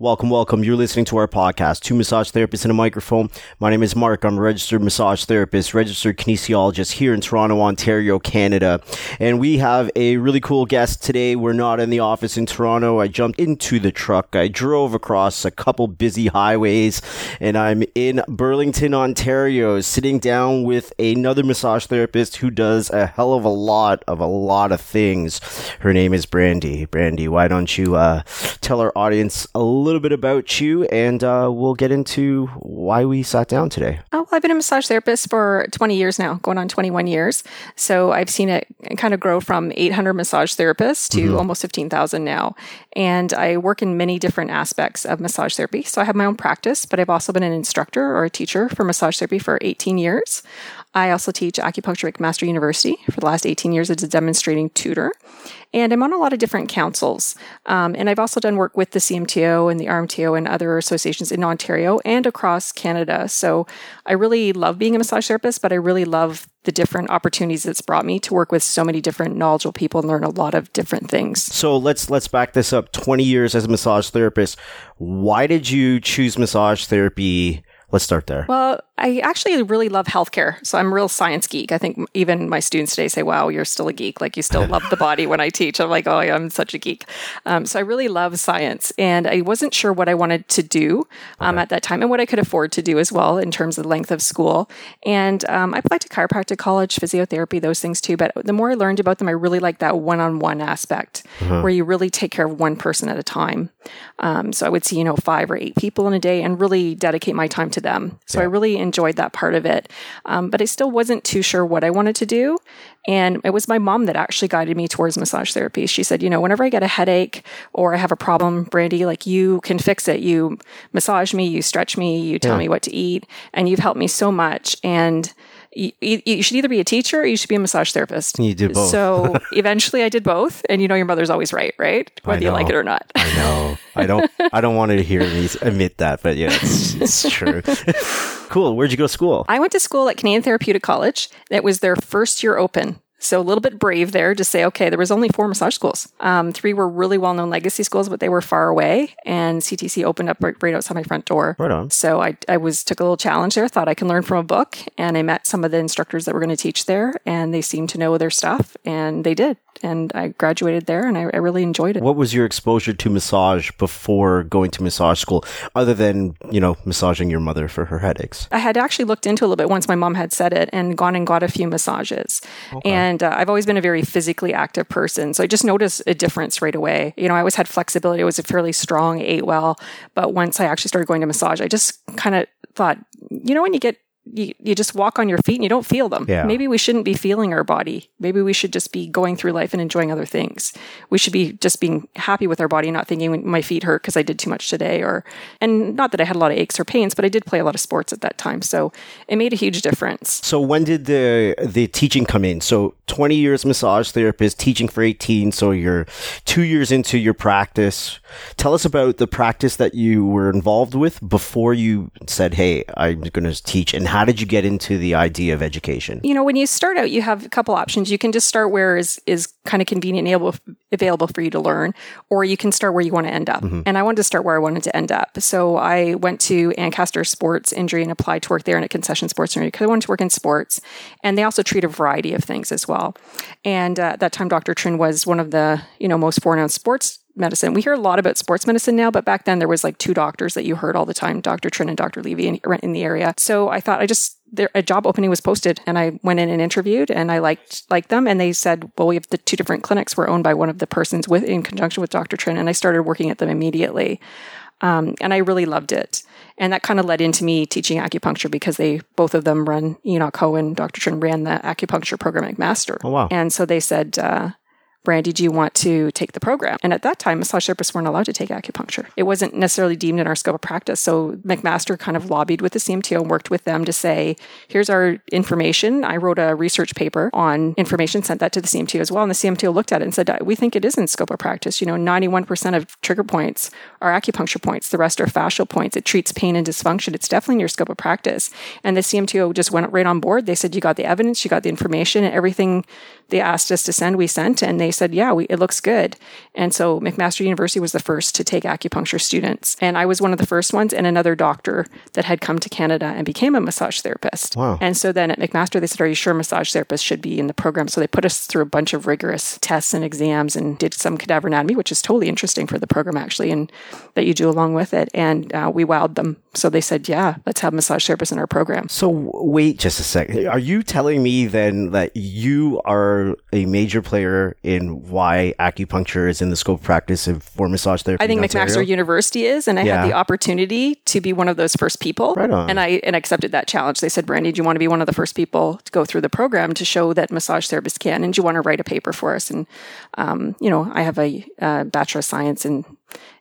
Welcome, welcome. You're listening to our podcast, Two Massage Therapists and a Microphone. My name is Mark. I'm a registered massage therapist, registered kinesiologist here in Toronto, Ontario, Canada. And we have a really cool guest today. We're not in the office in Toronto. I jumped into the truck. I drove across a couple busy highways and I'm in Burlington, Ontario, sitting down with another massage therapist who does a hell of a lot of a lot of things. Her name is Brandy. Brandy, why don't you uh, tell our audience a little little bit about you and uh, we'll get into why we sat down today. Oh, well, I've been a massage therapist for 20 years now, going on 21 years. So I've seen it kind of grow from 800 massage therapists to mm-hmm. almost 15,000 now. And I work in many different aspects of massage therapy. So I have my own practice, but I've also been an instructor or a teacher for massage therapy for 18 years. I also teach acupuncture at McMaster University for the last 18 years as a demonstrating tutor. And I'm on a lot of different councils. Um, and I've also done work with the CMTO and the RMTO and other associations in Ontario and across Canada. So I really love being a massage therapist, but I really love the different opportunities it's brought me to work with so many different knowledgeable people and learn a lot of different things. So let's let's back this up. 20 years as a massage therapist. Why did you choose massage therapy? Let's start there. Well, I actually really love healthcare. So I'm a real science geek. I think even my students today say, wow, you're still a geek. Like you still love the body when I teach. I'm like, oh, I'm such a geek. Um, so I really love science. And I wasn't sure what I wanted to do um, okay. at that time and what I could afford to do as well in terms of the length of school. And um, I applied to chiropractic college, physiotherapy, those things too. But the more I learned about them, I really like that one on one aspect uh-huh. where you really take care of one person at a time. Um, so I would see, you know, five or eight people in a day and really dedicate my time to them. So yeah. I really enjoyed that part of it. Um, but I still wasn't too sure what I wanted to do. And it was my mom that actually guided me towards massage therapy. She said, you know, whenever I get a headache or I have a problem, Brandy, like you can fix it. You massage me, you stretch me, you tell yeah. me what to eat, and you've helped me so much. And you, you, should either be a teacher or you should be a massage therapist. You did both. so eventually I did both. And you know, your mother's always right, right? Whether you like it or not. I know. I don't, I don't want to hear me admit that, but yeah, it's, it's true. cool. Where'd you go to school? I went to school at Canadian Therapeutic College. It was their first year open. So a little bit brave there to say, okay, there was only four massage schools. Um, three were really well-known legacy schools, but they were far away. And CTC opened up right, right, outside my front door. Right on. So I, I was took a little challenge there. Thought I can learn from a book, and I met some of the instructors that were going to teach there, and they seemed to know their stuff, and they did and I graduated there and I, I, really enjoyed it. What was your exposure to massage before going to massage school, other than, you know, massaging your mother for her headaches? I had actually looked into a little bit once my mom had said it and gone and got a few massages. Okay. And uh, I've always been a very physically active person. So I just noticed a difference right away. You know, I always had flexibility. I was a fairly strong, ate well. But once I actually started going to massage, I just kind of thought, you know, when you get you, you just walk on your feet and you don't feel them. Yeah. Maybe we shouldn't be feeling our body. Maybe we should just be going through life and enjoying other things. We should be just being happy with our body, not thinking my feet hurt because I did too much today or, and not that I had a lot of aches or pains, but I did play a lot of sports at that time. So it made a huge difference. So when did the, the teaching come in? So 20 years massage therapist, teaching for 18. So you're two years into your practice. Tell us about the practice that you were involved with before you said, Hey, I'm going to teach and how did you get into the idea of education? You know, when you start out, you have a couple options. You can just start where is is kind of convenient and able, available for you to learn, or you can start where you want to end up. Mm-hmm. And I wanted to start where I wanted to end up. So I went to Ancaster Sports Injury and applied to work there in a concession sports injury because I wanted to work in sports. And they also treat a variety of things as well. And uh, at that time, Dr. Trin was one of the you know most foreknown sports medicine. We hear a lot about sports medicine now, but back then there was like two doctors that you heard all the time, Dr. Trin and Dr. Levy in, in the area. So I thought I just there, a job opening was posted and I went in and interviewed and I liked liked them and they said, well, we have the two different clinics were owned by one of the persons with in conjunction with Dr. Trin and I started working at them immediately. Um, and I really loved it. And that kind of led into me teaching acupuncture because they both of them run Enoch Cohen, Dr. Trin ran the acupuncture program at McMaster. Oh wow. And so they said, uh, Brandy, do you want to take the program? And at that time, massage therapists weren't allowed to take acupuncture. It wasn't necessarily deemed in our scope of practice. So McMaster kind of lobbied with the CMTO and worked with them to say, here's our information. I wrote a research paper on information, sent that to the CMTO as well. And the CMTO looked at it and said, we think it is in scope of practice. You know, 91% of trigger points are acupuncture points. The rest are fascial points. It treats pain and dysfunction. It's definitely in your scope of practice. And the CMTO just went right on board. They said, you got the evidence, you got the information, and everything they asked us to send, we sent, and they said, yeah, we, it looks good. And so McMaster University was the first to take acupuncture students. And I was one of the first ones, and another doctor that had come to Canada and became a massage therapist. Wow. And so then at McMaster, they said, Are you sure massage therapists should be in the program? So they put us through a bunch of rigorous tests and exams and did some cadaver anatomy, which is totally interesting for the program, actually, and that you do along with it. And uh, we wowed them. So they said, Yeah, let's have massage therapists in our program. So wait just a second. Are you telling me then that you are a major player in why acupuncture is in the scope of practice for massage therapy? I think McMaster University is, and I Yeah. had the opportunity to be one of those first people. Right on. And I and accepted that challenge. They said, Brandy, do you want to be one of the first people to go through the program to show that massage therapists can? And do you want to write a paper for us? And um, you know, I have a uh, bachelor of science and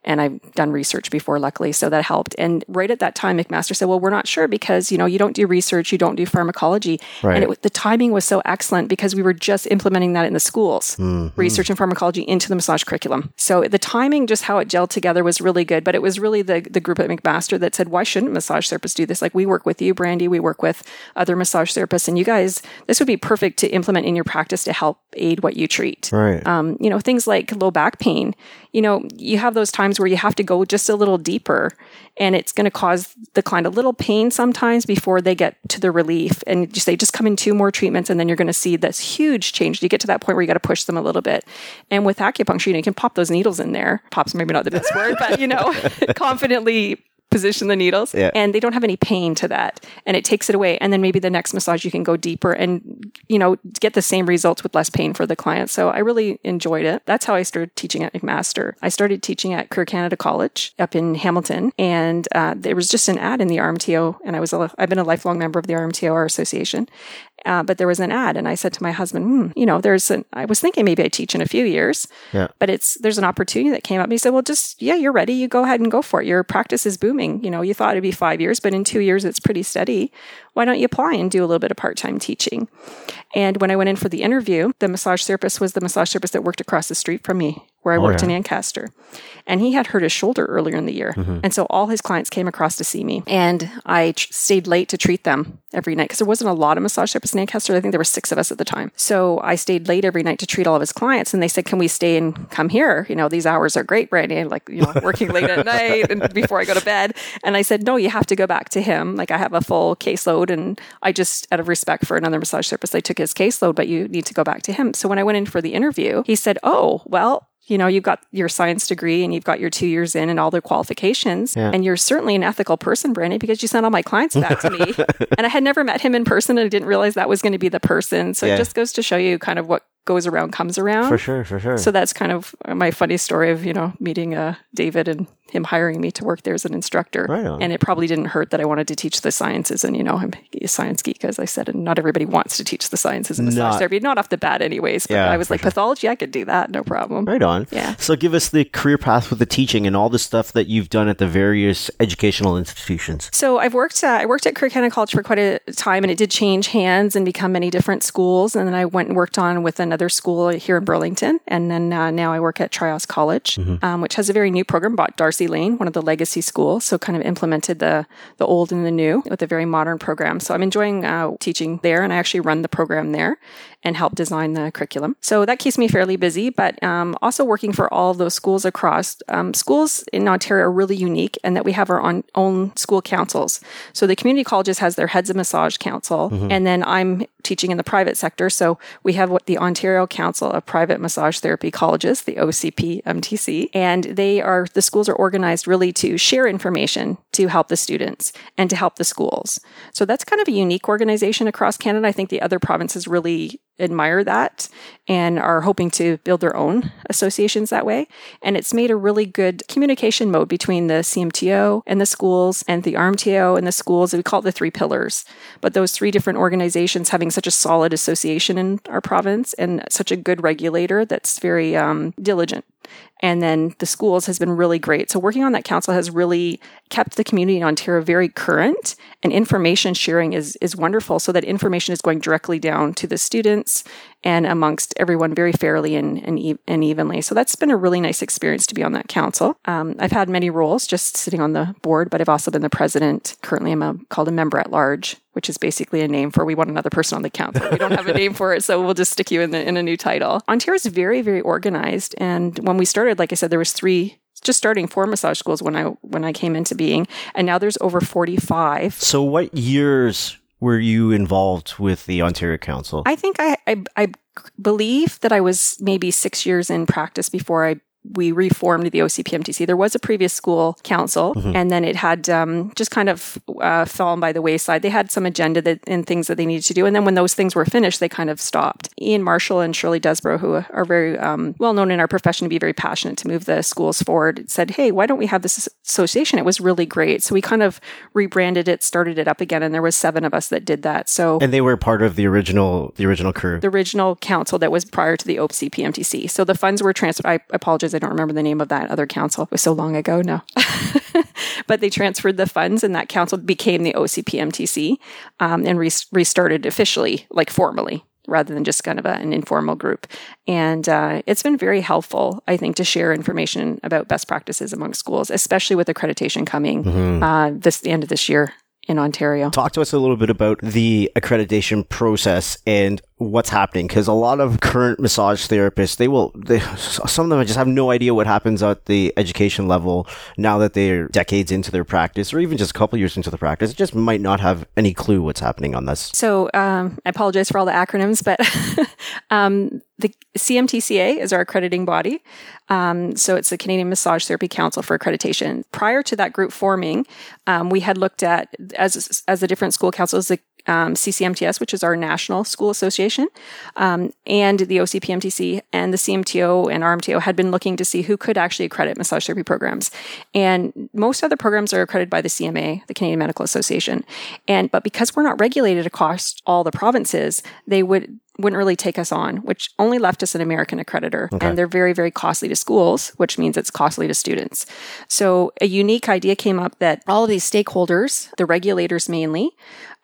and I've done research before, luckily, so that helped. And right at that time, McMaster said, "Well, we're not sure because you know you don't do research, you don't do pharmacology, Right. and it, the timing was so excellent because we were just implementing that in the schools, research and pharmacology into the massage curriculum. So the timing, just how it gelled together, was really good. But it was really the the group at McMaster that said, "Why shouldn't massage therapists do this? Like we work with you, Brandy, we work with other massage therapists, and you guys, this would be perfect to implement in your practice to help aid what you treat." Right. um, you know, things like low back pain. You know, you have those times where you have to go just a little deeper and it's going to cause the client a little pain sometimes before they get to the relief. And you say, just come in two more treatments and then you're going to see this huge change. You get to that point where you got to push them a little bit. And with acupuncture, you, know, you can pop those needles in there. Pop's maybe not the best word, but you know, confidently position the needles Yeah. and they don't have any pain to that and it takes it away and then maybe the next massage you can go deeper and you know get the same results with less pain for the client. So i really enjoyed it. That's how i started teaching at mcmaster. I started teaching at career canada college up in hamilton and uh, there was just an ad in the rmto and i was a, i've been a lifelong member of the rmto our association uh, but there was an ad and i said to my husband hmm, you know there's an i was thinking maybe i teach in a few years Yeah. but it's there's an opportunity that came up. And He said, "Well, just yeah, you're ready. You go ahead and go for it. Your practice is booming. You know, you thought it'd be five years, but in two years, it's pretty steady. Why don't you apply and do a little bit of part time teaching?" And when I went in for the interview, the massage therapist was the massage therapist that worked across the street from me, where I oh, worked yeah. in Ancaster, and he had hurt his shoulder earlier in the year, mm-hmm. and so all his clients came across to see me, and I tr- stayed late to treat them every night because there wasn't a lot of massage therapists in Ancaster. I think there were six of us at the time, so I stayed late every night to treat all of his clients, and they said, "Can we stay and come here? You know, these hours are great, Brandy. Like, you know, working late at night and before I go to bed." And I said, "No, you have to go back to him. Like, I have a full caseload, and I just, out of respect for another massage therapist, I took his caseload, but you need to go back to him." So when I went in for the interview, he said, "Oh, well." You know, you've got your science degree and you've got your two years in and all their qualifications. Yeah. And you're certainly an ethical person, Brandy, because you sent all my clients back to me. and I had never met him in person and I didn't realize that was going to be the person. So Yeah. it just goes to show you kind of what goes around comes around. For sure, for sure. So that's kind of my funny story of, you know, meeting uh, David and him hiring me to work there as an instructor. Right. And it probably didn't hurt that I wanted to teach the sciences. And, you know, I'm a science geek, as I said, and not everybody wants to teach the sciences in massage Not- therapy. Not off the bat, anyways. But Yeah, I was like, sure. pathology, I could do that, no problem. Right on. Yeah. So give us the career path with the teaching and all the stuff that you've done at the various educational institutions. So I've worked. Uh, I worked at Career Canada College for quite a time, and it did change hands and become many different schools. And then I went and worked on with another school here in Burlington, and then uh, now I work at Trios College, um, which has a very new program. Bought D'Arcy Lane, one of the legacy schools, so kind of implemented the the old and the new with a very modern program. So I'm enjoying uh, teaching there, and I actually run the program there and help design the curriculum. So that keeps me fairly busy, but um, also working for all those schools across. Um, schools in Ontario are really unique in that we have our own, own school councils. So the community colleges has their heads of massage council, and then I'm teaching in the private sector. So we have what the Ontario Council of Private Massage Therapy Colleges, the OCPMTC, and they are the schools are organized really to share information to help the students and to help the schools. So that's kind of a unique organization across Canada. I think the other provinces really admire that and are hoping to build their own associations that way. And it's made a really good communication mode between the CMTO and the schools and the RMTO and the schools. We call it the three pillars. But those three different organizations having such a solid association in our province and such a good regulator that's very um, diligent. And then the schools has been really great. So working on that council has really kept the community in Ontario very current and information sharing is, is wonderful so that information is going directly down to the students and amongst everyone very fairly and, and, and evenly. So that's been a really nice experience to be on that council. Um, I've had many roles just sitting on the board, but I've also been the president. Currently, I'm a, called a member at large, which is basically a name for we want another person on the council. We don't have a name for it, so we'll just stick you in, the, in a new title. Ontario is very, very organized. And when we started, like I said, there was three just starting four massage schools when I when I came into being, and now there's over 45. So, what years were you involved with the Ontario Council? I think I, I, I believe that I was maybe six years in practice before I we reformed the OCPMTC. There was a previous school council, mm-hmm. and then it had um, just kind of uh, fallen by the wayside. They had some agenda that, and things that they needed to do, and then when those things were finished, they kind of stopped. Ian Marshall and Shirley Desborough, who are very um, well known in our profession to be very passionate to move the schools forward, said, "Hey, why don't we have this association? It was really great." So we kind of rebranded it, started it up again, and there was seven of us that did that. So and they were part of the original the original crew, the original council that was prior to the OCPMTC. So the funds were transferred. I apologize I don't remember the name of that other council. It was so long ago now. but they transferred the funds, and that council became the OCPMTC um, and re- restarted officially, like formally rather than just kind of a, an informal group. And uh, it's been very helpful, I think, to share information about best practices among schools, especially with accreditation coming mm-hmm. uh, this the end of this year in Ontario. Talk to us a little bit about the accreditation process and what's happening because a lot of current massage therapists they will they some of them just have no idea what happens at the education level now that they're decades into their practice or even just a couple years into the practice just might not have any clue what's happening on this so um, i apologize for all the acronyms but um, the CMTCA is our accrediting body. Um, so it's the Canadian Massage Therapy Council for accreditation. Prior to that group forming, um, we had looked at as as the different school councils, the um, CCMTS, which is our national school association, um, and the OCPMTC and the CMTO and RMTO had been looking to see who could actually accredit massage therapy programs. And most other programs are accredited by the CMA, the Canadian Medical Association. And but because we're not regulated across all the provinces, they would wouldn't really take us on, which only left us an American accreditor. Okay. And they're very, very costly to schools, which means it's costly to students. So a unique idea came up that all of these stakeholders, the regulators mainly,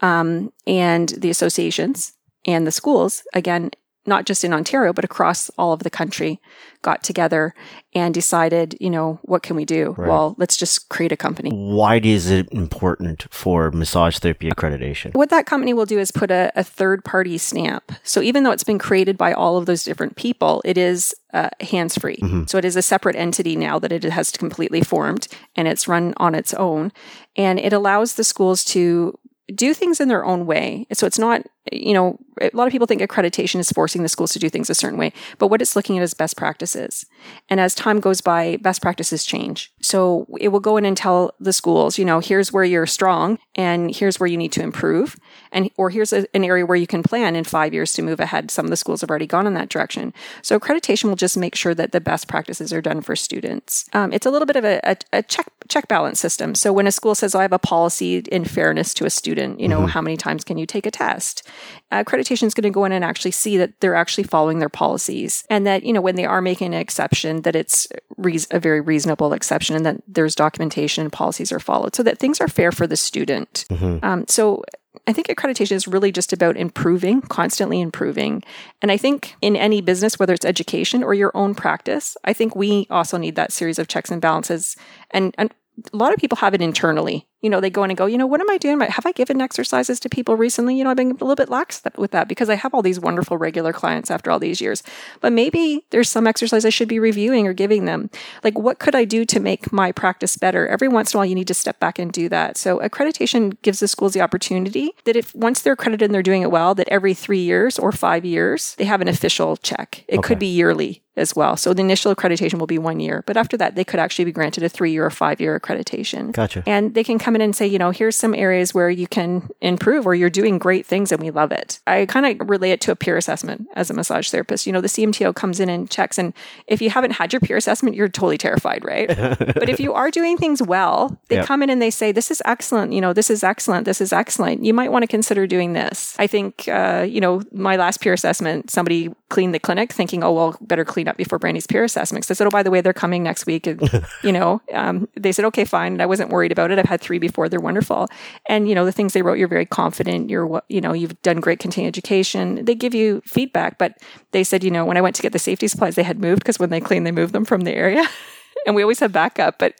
um, and the associations and the schools, again, not just in Ontario, but across all of the country, got together and decided, you know, what can we do? Right. Well, let's just create a company. Why is it important for massage therapy accreditation? What that company will do is put a, a third party stamp. So even though it's been created by all of those different people, it is uh, hands free. Mm-hmm. So it is a separate entity now that it has completely formed and it's run on its own. And it allows the schools to do things in their own way. So it's not, you know, a lot of people think accreditation is forcing the schools to do things a certain way, but what it's looking at is best practices. And as time goes by, best practices change. So it will go in and tell the schools, you know, here's where you're strong and here's where you need to improve. And, or here's a, an area where you can plan in five years to move ahead. Some of the schools have already gone in that direction. So accreditation will just make sure that the best practices are done for students. Um, it's a little bit of a, a, a, check, check balance system. So when a school says, oh, I have a policy in fairness to a student, you know, mm-hmm. how many times can you take a test? Accreditation is going to go in and actually see that they're actually following their policies and that, you know, when they are making an exception, that it's re- a very reasonable exception and that there's documentation and policies are followed so that things are fair for the student. Mm-hmm. Um, so I think accreditation is really just about improving, constantly improving. And I think in any business, whether it's education or your own practice, I think we also need that series of checks and balances. And, and a lot of people have it internally you know, they go in and go, you know, what am I doing? Have I given exercises to people recently? You know, I've been a little bit lax with that because I have all these wonderful regular clients after all these years. But maybe there's some exercise I should be reviewing or giving them. Like, what could I do to make my practice better? Every once in a while, you need to step back and do that. So, accreditation gives the schools the opportunity that if once they're accredited and they're doing it well, that every three years or five years, they have an official check. It okay. could be yearly as well. So the initial accreditation will be one year, but after that, they could actually be granted a three year or five year accreditation. Gotcha. And they can come in and say, you know, here's some areas where you can improve or you're doing great things and we love it. I kind of relate it to a peer assessment as a massage therapist. You know, the CMTO comes in and checks, and if you haven't had your peer assessment, you're totally terrified, right? but if you are doing things well, they yep. come in and they say, this is excellent. You know, this is excellent. This is excellent. You might want to consider doing this. I think, uh, you know, my last peer assessment, somebody cleaned the clinic, thinking, oh, well, better clean up before Brandy's peer assessment. So I said, oh, by the way, they're coming next week. And, you know, um, they said, okay, fine. And I wasn't worried about it. I've had three before. They're wonderful. And, you know, the things they wrote, you're very confident. You're, you know, you've done great continuing education. They give you feedback, but they said, you know, when I went to get the safety supplies, they had moved because when they cleaned, they moved them from the area. and we always have backup, but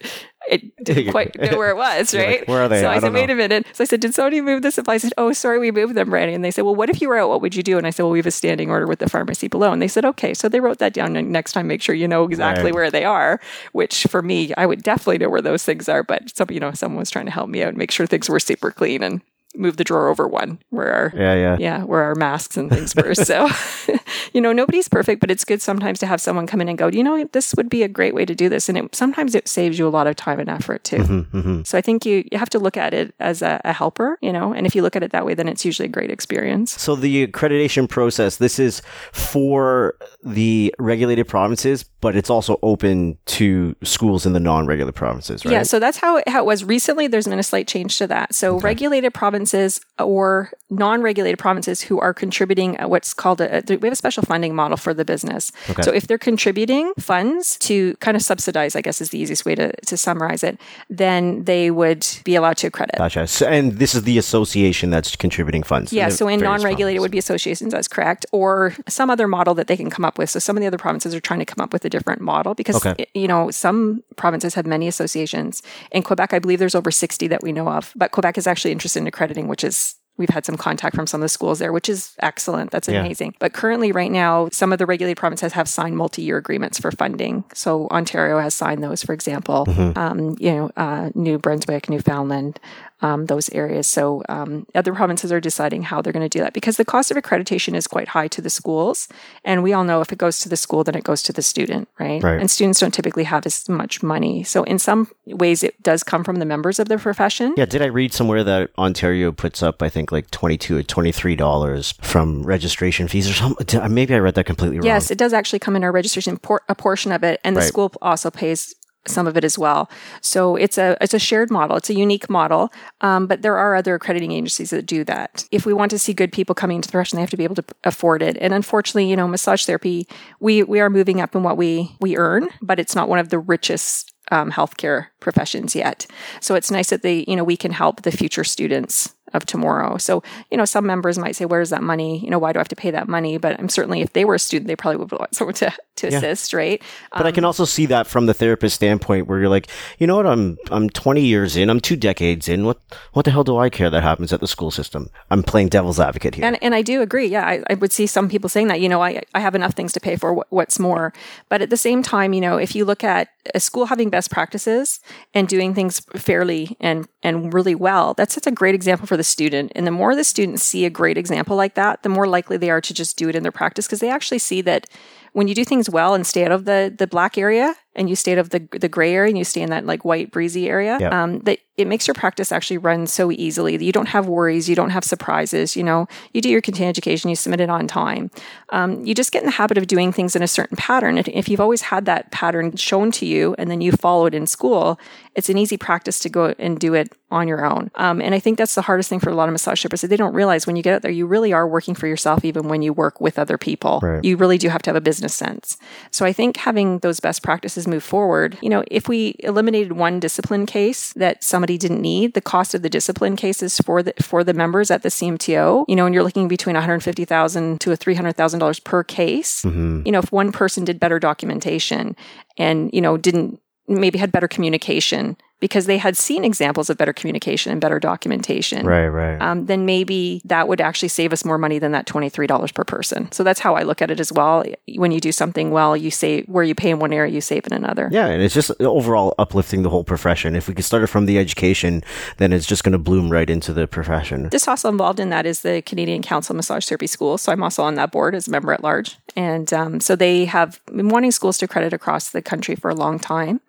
it didn't quite know where it was, right? Like, where are they? So I, I said, wait know. a minute. So I said, did somebody move the supplies? I said, oh, sorry, we moved them, Randy. And they said, well, what if you were out? What would you do? And I said, well, we have a standing order with the pharmacy below. And they said, okay. So they wrote that down. And next time, make sure you know exactly Right. where they are, which for me, I would definitely know where those things are. But some, you know, someone was trying to help me out and make sure things were super clean and move the drawer over one where our Yeah, yeah. yeah, where our masks and things were. So, you know, nobody's perfect, but it's good sometimes to have someone come in and go, you know, this would be a great way to do this. And it, sometimes it saves you a lot of time and effort too. Mm-hmm, So I think you, you have to look at it as a, a helper, you know, and if you look at it that way, then it's usually a great experience. So the accreditation process, this is for the regulated provinces, but it's also open to schools in the non-regulated provinces, right? Yeah, so that's how it, how it was. Recently, there's been a slight change to that. So, regulated provinces or non-regulated provinces who are contributing uh, what's called a, a- we have a special funding model for the business. Okay. So, if they're contributing funds to kind of subsidize, I guess is the easiest way to, to summarize it, then they would be allowed to credit. Gotcha. So, and this is the association that's contributing funds. Yeah, so in non-regulated provinces. would be associations, that's correct, or some other model that they can come up with. So some of the other provinces are trying to come up with a different model because Okay. you know some provinces have many associations. In Quebec, I believe there's over 60 that we know of, but Quebec is actually interested in accrediting, which is We've had some contact from some of the schools there, which is excellent. That's Yeah. amazing. But currently, right now, some of the regulated provinces have signed multi-year agreements for funding. So Ontario has signed those, for example. Um, you know, uh, New Brunswick, Newfoundland, um, those areas. So um, other provinces are deciding how they're going to do that because the cost of accreditation is quite high to the schools, and we all know if it goes to the school, then it goes to the student, right? Right. And students don't typically have as much money. So in some ways, it does come from the members of the profession. Yeah, did I read somewhere that Ontario puts up, I think, like twenty-two or twenty-three dollars from registration fees or something? Maybe I read that completely wrong. Yes, it does actually come in our registration, por- a portion of it, and the Right. school also pays some of it as well. So it's a it's a shared model. It's a unique model, um, but there are other accrediting agencies that do that. If we want to see good people coming into the profession, they have to be able to afford it. And unfortunately, you know, massage therapy, we we are moving up in what we we earn, but it's not one of the richest um, healthcare professions yet. So it's nice that they, you know, we can help the future students of tomorrow. So, you know, some members might say, where's that money? You know, why do I have to pay that money? But I'm certainly, if they were a student, they probably would want someone to, to assist, right? But I can um, also see that from the therapist standpoint, where you're like, you know what, I'm I'm 20 years in, I'm two decades in. What what the hell do I care that happens at the school system? I'm playing devil's advocate here. And, and I do agree. Yeah, I, I would see some people saying that, you know, I, I have enough things to pay for. What, what's more? But at the same time, you know, if you look at a school having best practices and doing things fairly and, and really well, that's such a great example for the student. And the more the students see a great example like that, the more likely they are to just do it in their practice because they actually see that when you do things well and stay out of the, the black area and you stay out of the, the gray area and you stay in that like white breezy area, Yeah. um, that it makes your practice actually run so easily that you don't have worries, you don't have surprises. You know, you do your continuing education, you submit it on time. Um, you just get in the habit of doing things in a certain pattern. And if you've always had that pattern shown to you and then you follow it in school, it's an easy practice to go and do it on your own. Um, and I think that's the hardest thing for a lot of massage therapists. They don't realize when you get out there, you really are working for yourself, even when you work with other people. Right. You really do have to have a business sense. So I think having those best practices move forward, you know, if we eliminated one discipline case that somebody didn't need, the cost of the discipline cases for the for the members at the CMTO, you know, and you're looking between 150,000 to a $300,000 per case. Mm-hmm. You know, if one person did better documentation and, you know, didn't maybe had better communication because they had seen examples of better communication and better documentation right, right. um, then maybe that would actually save us more money than that $23 per person. So that's how I look at it as well. When you do something well, you save where you pay in one area, you save in another. yeah, and it's just overall uplifting the whole profession. If we could start it from the education, then it's just going to bloom right into the profession. This also involved in that is the Canadian Council of Massage Therapy Schools. So I'm also on that board as a member at large. And um, so they have been wanting schools to credit across the country for a long time.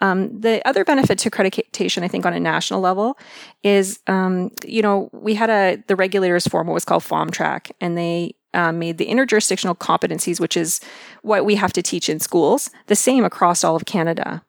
Um, the other benefit to accreditation, I think, on a national level, is um, you know we had a the regulators form what was called FOMTRAC, and they um, made the interjurisdictional competencies, which is what we have to teach in schools, the same across all of Canada.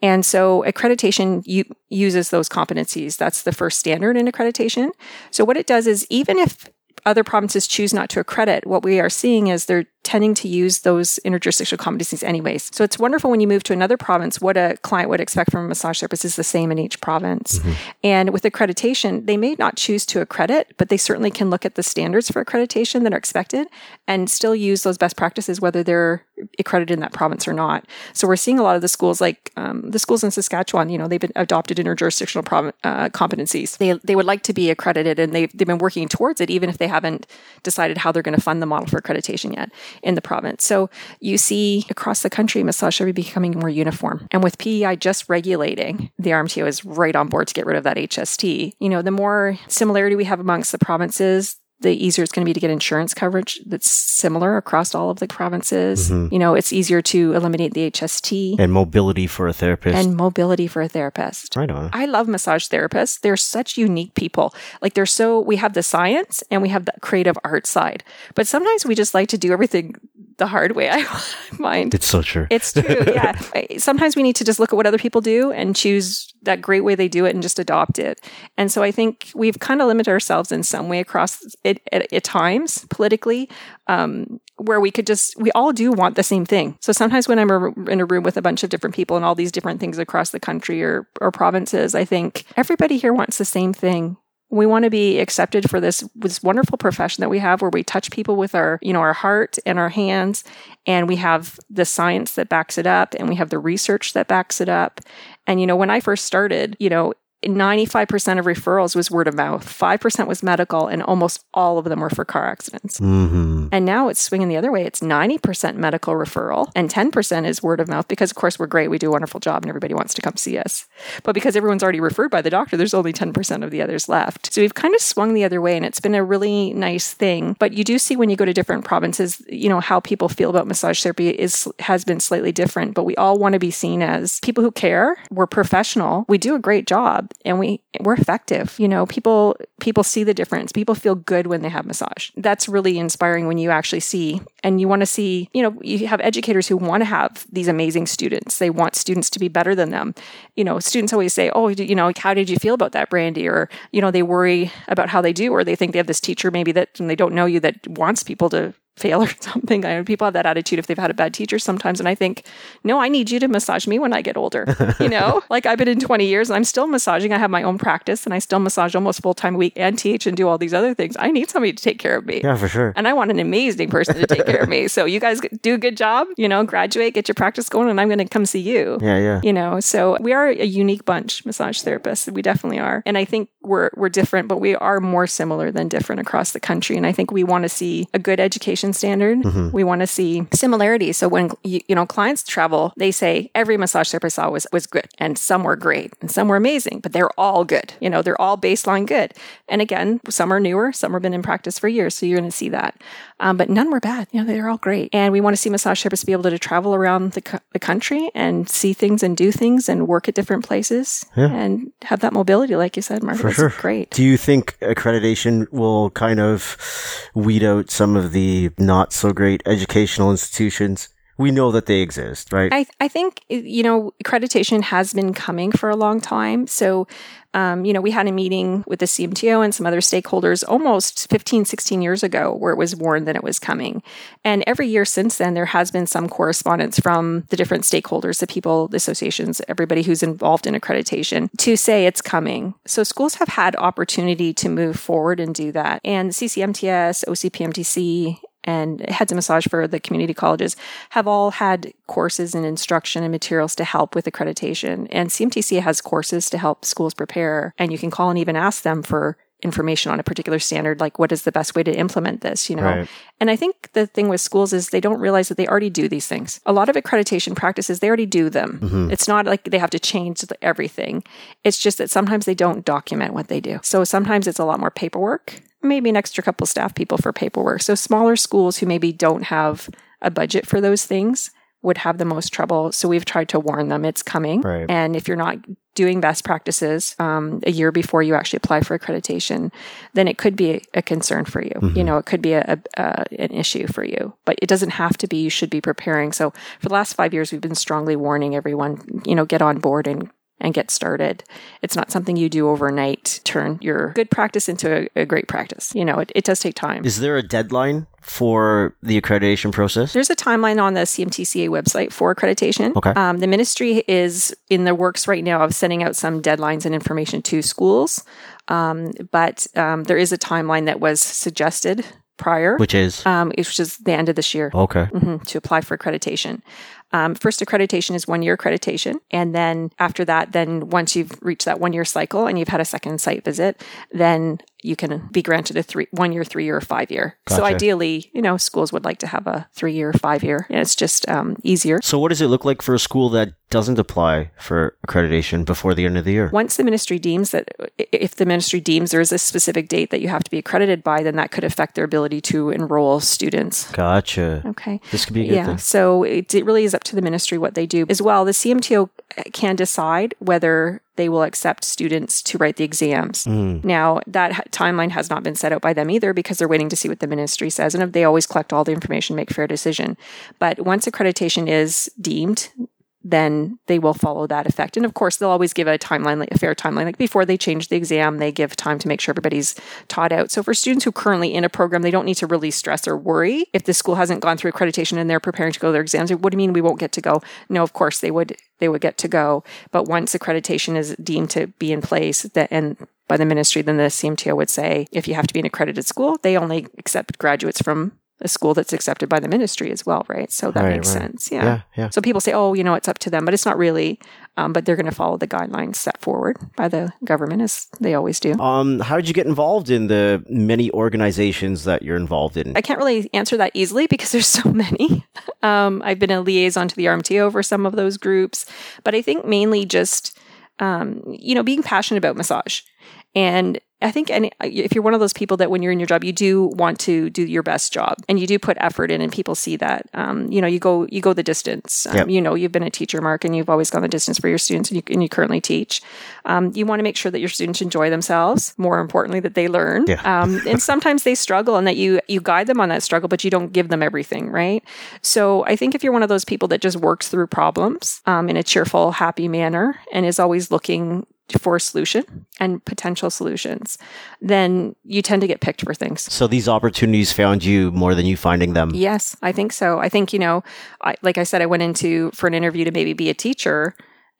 And so accreditation u- uses those competencies. That's the first standard in accreditation. So what it does is even if other provinces choose not to accredit, what we are seeing is they're tending to use those interjurisdictional competencies anyways. So it's wonderful when you move to another province, what a client would expect from a massage therapist is the same in each province. Mm-hmm. And with accreditation, they may not choose to accredit, but they certainly can look at the standards for accreditation that are expected and still use those best practices, whether they're accredited in that province or not. So we're seeing a lot of the schools, like um, the schools in Saskatchewan, you know, they've been adopted interjurisdictional prov- uh, competencies. They, they would like to be accredited and they've, they've been working towards it, even if they haven't decided how they're going to fund the model for accreditation yet in the province. So you see across the country, massage therapy becoming more uniform. And with PEI just regulating, the RMTO is right on board to get rid of that HST. You know, the more similarity we have amongst the provinces, the easier it's going to be to get insurance coverage that's similar across all of the provinces. Mm-hmm. You know, it's easier to eliminate the HST. And mobility for a therapist. And mobility for a therapist. Right on. I love massage therapists. They're such unique people. Like they're so, we have the science and we have the creative art side. But sometimes we just like to do everything the hard way, I mind. It's so true. It's true. Yeah. sometimes we need to just look at what other people do and choose that great way they do it and just adopt it. And so I think we've kind of limited ourselves in some way across it at, at times politically, um, where we could just, we all do want the same thing. So sometimes when I'm in a room with a bunch of different people and all these different things across the country or, or provinces, I think everybody here wants the same thing we want to be accepted for this this wonderful profession that we have where we touch people with our you know our heart and our hands. And we have the science that backs it up and we have the research that backs it up. And you know when i first started you know 95% of referrals was word of mouth, 5% was medical, and almost all of them were for car accidents. Mm-hmm. And now it's swinging the other way. It's 90% medical referral, and 10% is word of mouth because, of course, we're great. We do a wonderful job, and everybody wants to come see us. But because everyone's already referred by the doctor, there's only 10% of the others left. So we've kind of swung the other way, and it's been a really nice thing. But you do see when you go to different provinces, you know, how people feel about massage therapy is has been slightly different. But we all want to be seen as people who care. We're professional. We do a great job and we we're effective. You know, people people see the difference. People feel good when they have massage. That's really inspiring when you actually see and you want to see, you know, you have educators who want to have these amazing students. They want students to be better than them. You know, students always say, "Oh, you know, how did you feel about that, Brandy?" or, you know, they worry about how they do or they think they have this teacher maybe that and they don't know you that wants people to fail or something. I know people have that attitude if they've had a bad teacher sometimes. And I think, no, I need you to massage me when I get older. you know, like I've been in 20 years and I'm still massaging. I have my own practice and I still massage almost full time a week and teach and do all these other things. I need somebody to take care of me. Yeah, for sure. And I want an amazing person to take care of me. So you guys do a good job, you know, graduate, get your practice going, and I'm going to come see you. Yeah, yeah. You know, so we are a unique bunch, massage therapists. We definitely are. And I think we're, we're different, but we are more similar than different across the country. And I think we want to see a good education standard. Mm-hmm Mm-hmm. We want to see similarities. So when you, you, know clients travel, they say every massage therapist I saw was was good, and some were great, and some were amazing, but they're all good. You know, they're all baseline good. And again, some are newer, some have been in practice for years, so you're going to see that. Um, but none were bad. You know, they're all great. And we want to see massage therapists be able to travel around the, co- the country and see things and do things and work at different places yeah. and have that mobility, like you said, Mark. For sure. Great. Do you think accreditation will kind of weed out some of the not so great educational institutions we know that they exist, right? I, I think, you know, accreditation has been coming for a long time. So, um, you know, we had a meeting with the CMTO and some other stakeholders almost 15, 16 years ago where it was warned that it was coming. And every year since then, there has been some correspondence from the different stakeholders, the people, the associations, everybody who's involved in accreditation to say it's coming. So schools have had opportunity to move forward and do that. And CCMTS, OCPMTC, and heads of massage for the community colleges have all had courses and instruction and materials to help with accreditation. And CMTC has courses to help schools prepare. And you can call and even ask them for information on a particular standard, like what is the best way to implement this, you know? Right. And I think the thing with schools is they don't realize that they already do these things. A lot of accreditation practices, they already do them. Mm-hmm. It's not like they have to change everything. It's just that sometimes they don't document what they do. So sometimes it's a lot more paperwork maybe an extra couple staff people for paperwork. So smaller schools who maybe don't have a budget for those things would have the most trouble. So we've tried to warn them it's coming. Right. And if you're not doing best practices um, a year before you actually apply for accreditation, then it could be a, concern for you. Mm-hmm. You know, it could be a, a, an issue for you, but it doesn't have to be. You should be preparing. So for the last five years, we've been strongly warning everyone, you know, get on board and and get started. It's not something you do overnight, turn your good practice into a, a great practice. You know, it, it does take time. Is there a deadline for the accreditation process? There's a timeline on the CMTCA website for accreditation. Okay. Um, the ministry is in the works right now of sending out some deadlines and information to schools, um, but um, there is a timeline that was suggested prior, Which is um, which is the end of this year okay. mhm, to apply for accreditation. Um, first accreditation is one year accreditation. And then after that, then once you've reached that one year cycle and you've had a second site visit, then you can be granted a three, one year, three year, or five year. So ideally, you know, schools would like to have a three year, five year. And it's just um, easier. So what does it look like for a school that doesn't apply for accreditation before the end of the year? Once the ministry deems that, if the ministry deems there is a specific date that you have to be accredited by, then that could affect their ability to enroll students. Gotcha. Okay. This could be a good yeah. thing. So it, it really is up to the ministry what they do as well. The CMTO can decide whether they will accept students to write the exams. Mm. Now, that ha- timeline has not been set out by them either because they're waiting to see what the ministry says. And they always collect all the information, make a fair decision. But once accreditation is deemed, then they will follow that effect. And of course, they'll always give a timeline, like a fair timeline. Like before they change the exam, they give time to make sure everybody's taught out. So for students who are currently in a program, they don't need to really stress or worry if the school hasn't gone through accreditation and they're preparing to go to their exams. What do you mean we won't get to go? No, of course they would. They would get to go. But once accreditation is deemed to be in place, that and by the ministry, then the CMTO would say if you have to be an accredited school, they only accept graduates from a school that's accepted by the ministry as well, right? So that Right, makes right. sense. Yeah, yeah. So people say, oh, you know, it's up to them, but it's not really. Um, but they're going to follow the guidelines set forward by the government, as they always do. Um, how did you get involved in the many organizations that you're involved in? I can't really answer that easily because there's so many. Um, I've been a liaison to the RMTO for some of those groups, but I think mainly just, um, you know, being passionate about massage. And I think any, if you're one of those people that when you're in your job, you do want to do your best job and you do put effort in and people see that, um, you know, you go, you go the distance. Um, Yep. You know, you've been a teacher, Mark, and you've always gone the distance for your students and you, and you currently teach. Um, you want to make sure that your students enjoy themselves. More importantly, that they learn. Yeah. Um, and sometimes they struggle and that you, you guide them on that struggle, but you don't give them everything, right? So I think if you're one of those people that just works through problems um, in a cheerful, happy manner and is always looking for solution and potential solutions, then you tend to get picked for things. So these opportunities found you more than you finding them. Yes, I think so. I think, you know, I, like I said, I went into for an interview to maybe be a teacher.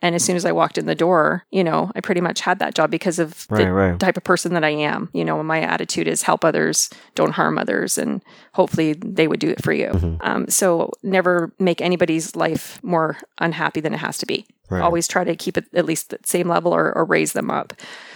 And as soon as I walked in the door, you know, I pretty much had that job because of Right, the right. type of person that I am. You know, my attitude is help others, don't harm others, and hopefully they would do it for you. Mm-hmm. Um, so never make anybody's life more unhappy than it has to be. Right. Always try to keep it at least the same level or, or raise them up.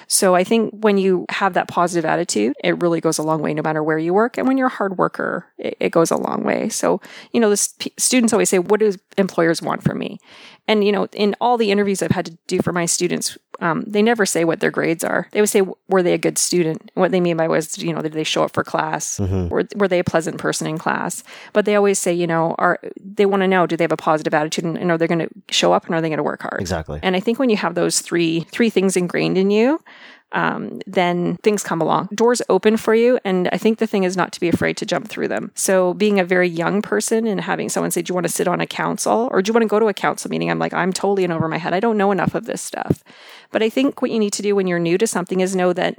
So I think when you have that positive attitude, it really goes a long way no matter where you work. And when you're a hard worker, it, it goes a long way. So, you know, the st- students always say, what do employers want from me? And, you know, in all the interviews I've had to do for my students, um, they never say what their grades are. They would say, were they a good student? What they mean by was, you know, did they show up for class? Were, were they a pleasant person in class? But they always say, you know, are they want to know, do they have a positive attitude and, and are they going to show up and are they going to work hard? Exactly. And I think when you have those three three things ingrained in you, um, then things come along. Doors open for you, and I think the thing is not to be afraid to jump through them. So, being a very young person and having someone say, "Do you want to sit on a council, or do you want to go to a council meeting?" I'm like, I'm totally in over my head. I don't know enough of this stuff. But I think what you need to do when you're new to something is know that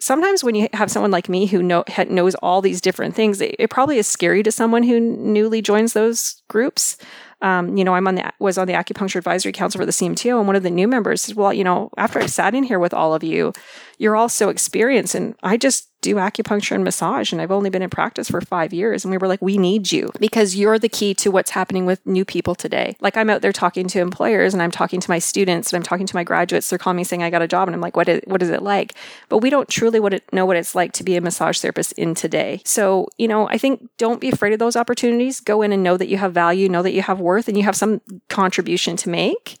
sometimes when you have someone like me who know, knows all these different things, it, it probably is scary to someone who newly joins those groups. Um, you know, I'm on the was on the acupuncture advisory council for the CMTO, and one of the new members said, "Well, you know, after I've sat in here with all of you, you're all so experienced, and I just do acupuncture and massage, and I've only been in practice for five years." And we were like, "We need you because you're the key to what's happening with new people today." Like I'm out there talking to employers, and I'm talking to my students, and I'm talking to my graduates. They're calling me saying, "I got a job," and I'm like, "What is what is it like?" But we don't truly what it, know what it's like to be a massage therapist in today. So you know, I think don't be afraid of those opportunities. Go in and know that you have value, know that you have worth, and you have some contribution to make.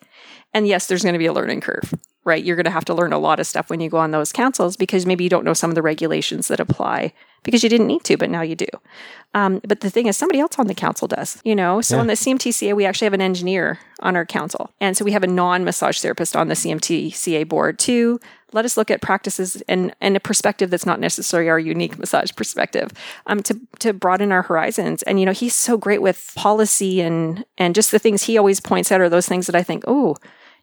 And yes, there's going to be a learning curve, right? You're going to have to learn a lot of stuff when you go on those councils because maybe you don't know some of the regulations that apply because you didn't need to, but now you do. Um, but the thing is, somebody else on the council does, you know? So on the CMTCA, we actually have an engineer on our council. And so we have a non massage therapist on the CMTCA board to let us look at practices and, and a perspective that's not necessarily our unique massage perspective um, to, to broaden our horizons. And, you know, he's so great with policy and, and just the things he always points out are those things that I think, oh,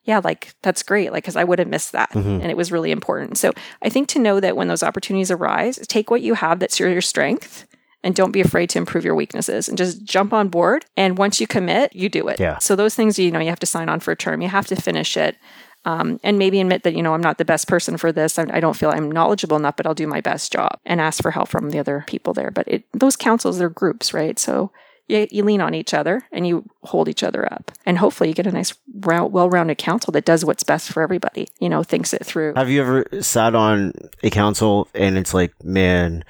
yeah, like that's great. Like, cause I would have missed that. And it was really important. So I think to know that when those opportunities arise, take what you have that's your, your strength and don't be afraid to improve your weaknesses and just jump on board. And once you commit, you do it. Yeah. So those things, you know, you have to sign on for a term, you have to finish it. Um, and maybe admit that, you know, I'm not the best person for this. I, I don't feel I'm knowledgeable enough, but I'll do my best job and ask for help from the other people there. But it, those councils, they're groups, right? So you, you lean on each other and you hold each other up. And hopefully you get a nice, round, well rounded council that does what's best for everybody, you know, thinks it through. Have you ever sat on a council and it's like, man,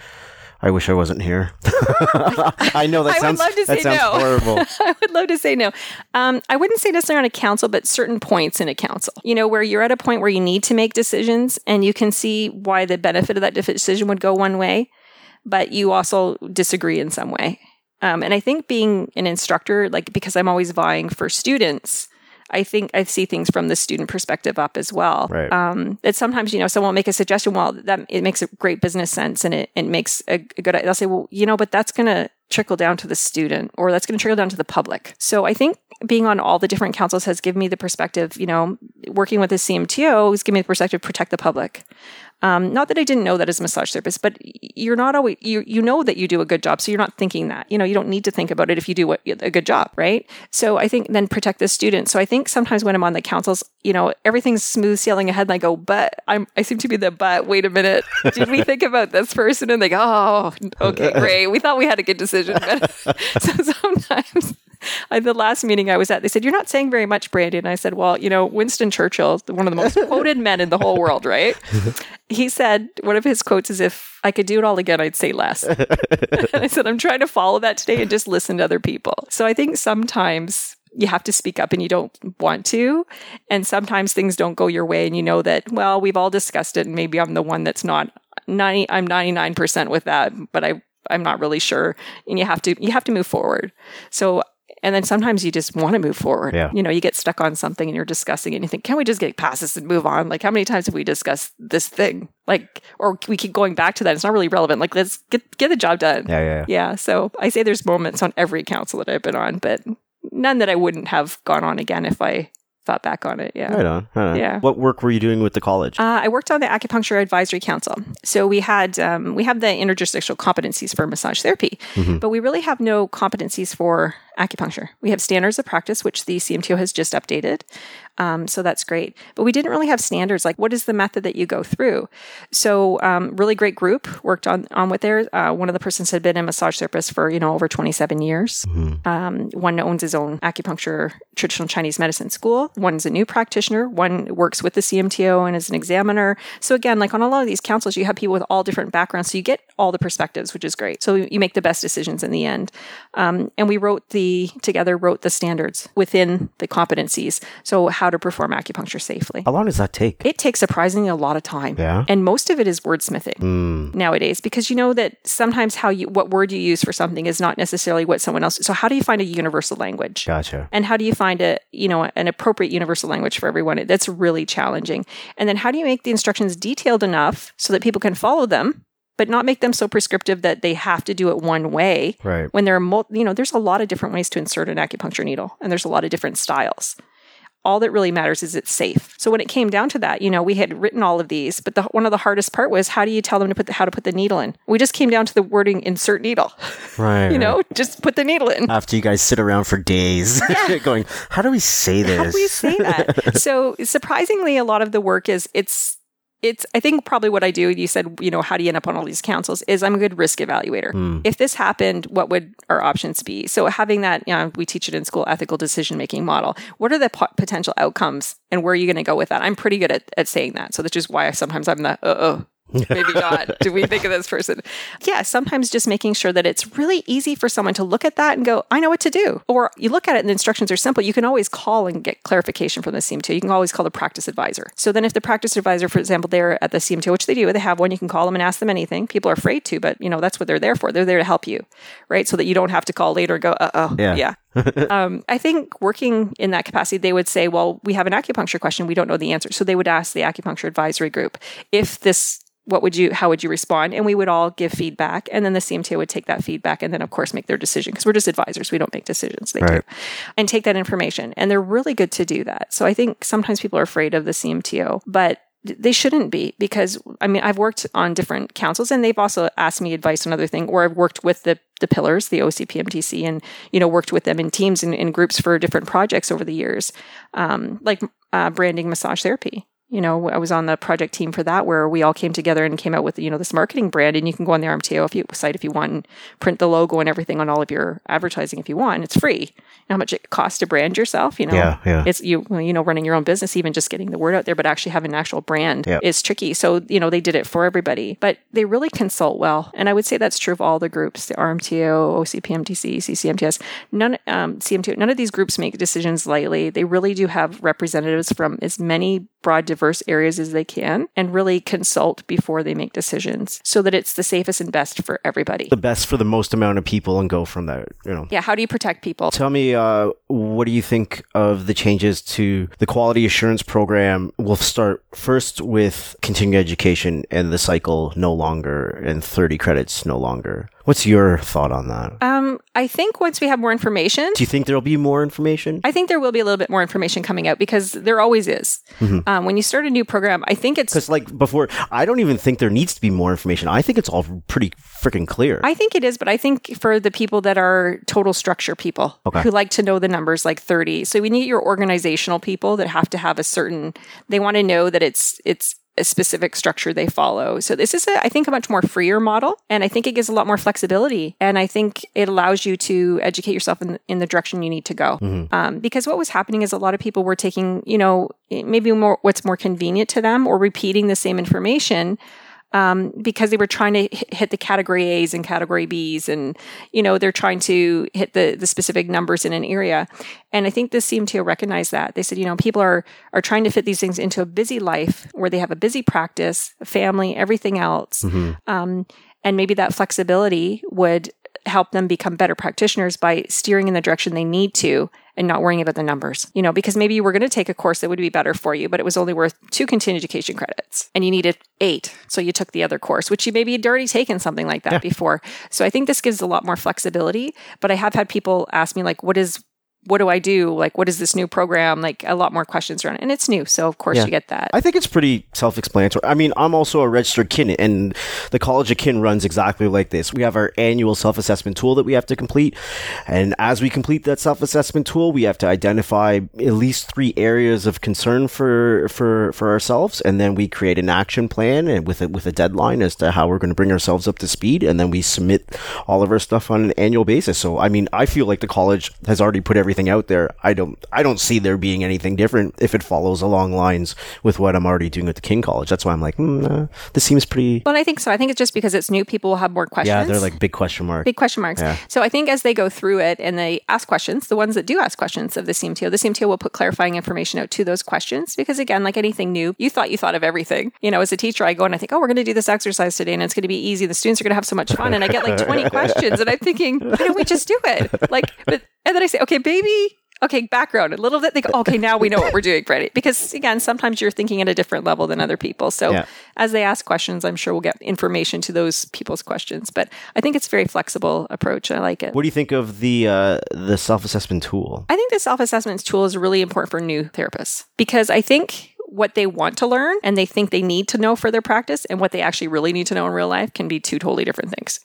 I wish I wasn't here. I know that I would sounds love to that say sounds no. horrible. I would love to say no. Um, I wouldn't say necessarily on a council, but certain points in a council, you know, where you're at a point where you need to make decisions and you can see why the benefit of that decision would go one way, but you also disagree in some way. Um, and I think being an instructor, like because I'm always vying for students, I think I see things from the student perspective up as well. Right. Um, that sometimes you know someone will make a suggestion. Well, that it makes a great business sense and it, it makes a, a good. They'll say, well, you know, but that's going to trickle down to the student or that's going to trickle down to the public. So I think being on all the different councils has given me the perspective. You know, working with the CMTO has given me the perspective protect the public. Um, not that I didn't know that as a massage therapist, but you're not always you you know that you do a good job, so you're not thinking that. You know, you don't need to think about it if you do what, a good job, right? So I think then protect the student. So I think sometimes when I'm on the councils, you know, everything's smooth sailing ahead, and I go, but I'm I seem to be the but. Wait a minute, did we think about this person? And they go, oh, okay, great. We thought we had a good decision, but so sometimes. At the last meeting I was at, they said, You're not saying very much, Brandy. And I said, Well, you know, Winston Churchill, one of the most quoted men in the whole world, right? He said, one of his quotes is, If I could do it all again, I'd say less. and I said, I'm trying to follow that today and just listen to other people. So I think sometimes you have to speak up and you don't want to. And sometimes things don't go your way and you know that, well, we've all discussed it and maybe I'm the one that's not 90, I'm 99% with that, but I, I'm not really sure. And you have to, you have to move forward. So and then sometimes you just want to move forward. Yeah. You know, you get stuck on something and you're discussing it and you think, can we just get past this and move on? Like, how many times have we discussed this thing? Like, or we keep going back to that. It's not really relevant. Like, let's get, get the job done. Yeah, yeah, yeah. Yeah. So I say there's moments on every council that I've been on, but none that I wouldn't have gone on again if I thought back on it. Yeah. Right on. Right on. Yeah. What work were you doing with the college? Uh, I worked on the acupuncture advisory council. So we had um, we have the interjurisdictional competencies for massage therapy, but we really have no competencies for acupuncture. We have standards of practice, which the CMTO has just updated. Um, so that's great. But we didn't really have standards like what is the method that you go through. So um, really great group worked on on with there. Uh, one of the persons had been a massage therapist for you know over 27 years. Um, one owns his own acupuncture traditional Chinese medicine school. One's a new practitioner. One works with the CMTO and is an examiner. So again, like on a lot of these councils, you have people with all different backgrounds, so you get all the perspectives, which is great. So you make the best decisions in the end. Um, and we wrote the together wrote the standards within the competencies. So how to perform acupuncture safely. How long does that take? It takes surprisingly a lot of time. Yeah. And most of it is wordsmithing Mm, nowadays because you know that sometimes how you what word you use for something is not necessarily what someone else so how do you find a universal language gotcha. and how do you find a you know an appropriate universal language for everyone that's really challenging and then how do you make the instructions detailed enough so that people can follow them but not make them so prescriptive that they have to do it one way Right. when there are mul- you know there's a lot of different ways to insert an acupuncture needle and there's a lot of different styles all that really matters is it's safe so when it came down to that you know we had written all of these but the, one of the hardest part was how do you tell them to put the, how to put the needle in we just came down to the wording insert needle Right. you know just put the needle in After you guys sit around for days going, how do we say this? How do we say that? so surprisingly, a lot of the work is it's it's I think probably what I do. You said you know how do you end up on all these councils? Is I'm a good risk evaluator. Hmm. If this happened, what would our options be? So having that, you know, we teach it in school, ethical decision making model. What are the po- potential outcomes, and where are you going to go with that? I'm pretty good at, at saying that. So that's just why I, sometimes I'm the uh oh. Maybe not. Do we think of this person? Yeah, sometimes just making sure that it's really easy for someone to look at that and go, I know what to do. Or you look at it and the instructions are simple. You can always call and get clarification from the CMTO. You can always call the practice advisor. So then if the practice advisor, for example, they're at the CMTO, which they do, they have one, you can call them and ask them anything. People are afraid to, but you know, that's what they're there for. They're there to help you, right? So that you don't have to call later and go, uh oh, Yeah. yeah. um, I think working in that capacity, they would say, well, we have an acupuncture question. We don't know the answer. So they would ask the acupuncture advisory group if this what would you how would you respond? And we would all give feedback. And then the cmto would take that feedback and then of course make their decision because we're just advisors. We don't make decisions. They right. do and take that information. And they're really good to do that. So i think sometimes people are afraid of the cmto but they shouldn't be because I mean I've worked on different councils and they've also asked me advice on other things or I've worked with the the pillars the OCPMTC and you know worked with them in teams and in groups for different projects over the years um, like uh, branding massage therapy you know, I was on the project team for that where we all came together and came out with, you know, this marketing brand. And you can go on the RMTO if you, site if you want and print the logo and everything on all of your advertising if you want. It's free. You know how much it costs to brand yourself, you know? Yeah, yeah. It's you, you know, running your own business, even just getting the word out there, but actually having an actual brand yeah. is tricky. So, you know, they did it for everybody, but they really consult well. And I would say that's true of all the groups, the RMTO, OCPMTC, CCMTS, none, um, CMTO, none of these groups make decisions lightly. They really do have representatives from as many broad, diverse areas as they can and really consult before they make decisions so that it's the safest and best for everybody. The best for the most amount of people and go from there, you know. Yeah, how do you protect people? Tell me uh, what do you think of the changes to the quality assurance program? We'll start first with continuing education and the cycle no longer and 30 credits no longer. What's your thought on that? Um, I think once we have more information. Do you think there'll be more information? I think there will be a little bit more information coming out because there always is. Mm-hmm. Um, when you start a new program, I think it's. Because, like, before, I don't even think there needs to be more information. I think it's all pretty freaking clear. I think it is, but I think for the people that are total structure people okay. who like to know the numbers like 30. So we need your organizational people that have to have a certain, they want to know that it's, it's, a specific structure they follow. So this is, a, I think, a much more freer model, and I think it gives a lot more flexibility, and I think it allows you to educate yourself in, in the direction you need to go. Mm-hmm. Um, because what was happening is a lot of people were taking, you know, maybe more what's more convenient to them or repeating the same information um, because they were trying to hit the category A's and category B's, and you know they're trying to hit the the specific numbers in an area. And I think this CMTO recognized that they said, you know, people are are trying to fit these things into a busy life where they have a busy practice, family, everything else. Mm-hmm. Um, and maybe that flexibility would help them become better practitioners by steering in the direction they need to and not worrying about the numbers. You know, because maybe you were going to take a course that would be better for you, but it was only worth two continuing education credits and you needed eight. So you took the other course, which you maybe had already taken something like that yeah. before. So I think this gives a lot more flexibility. But I have had people ask me, like, what is what do I do? Like, what is this new program? Like, a lot more questions around it. And it's new. So, of course, yeah. you get that. I think it's pretty self explanatory. I mean, I'm also a registered kin, and the College of Kin runs exactly like this. We have our annual self assessment tool that we have to complete. And as we complete that self assessment tool, we have to identify at least three areas of concern for, for, for ourselves. And then we create an action plan and with a, with a deadline as to how we're going to bring ourselves up to speed. And then we submit all of our stuff on an annual basis. So, I mean, I feel like the college has already put everything everything out there, I don't I don't see there being anything different if it follows along lines with what I'm already doing at the Kin College. That's why I'm like, mm, uh, this seems pretty. Well, I think so. I think it's just because it's new. People will have more questions. Yeah, they're like big question marks. Big question marks. Yeah. So I think as they go through it and they ask questions, the ones that do ask questions of the CMTO, the CMTO will put clarifying information out to those questions because again, like anything new, you thought you thought of everything. You know, as a teacher, I go and I think, oh, we're going to do this exercise today and it's going to be easy. The students are going to have so much fun, and I get like 20 questions, and I'm thinking, why don't we just do it? Like, but and then I say, okay, baby, okay, background a little bit. They go, okay, now we know what we're doing, Freddie. Because again, sometimes you're thinking at a different level than other people. So yeah. as they ask questions, I'm sure we'll get information to those people's questions. But I think it's a very flexible approach. I like it. What do you think of the uh, the self assessment tool? I think the self assessment tool is really important for new therapists because I think what they want to learn and they think they need to know for their practice and what they actually really need to know in real life can be two totally different things.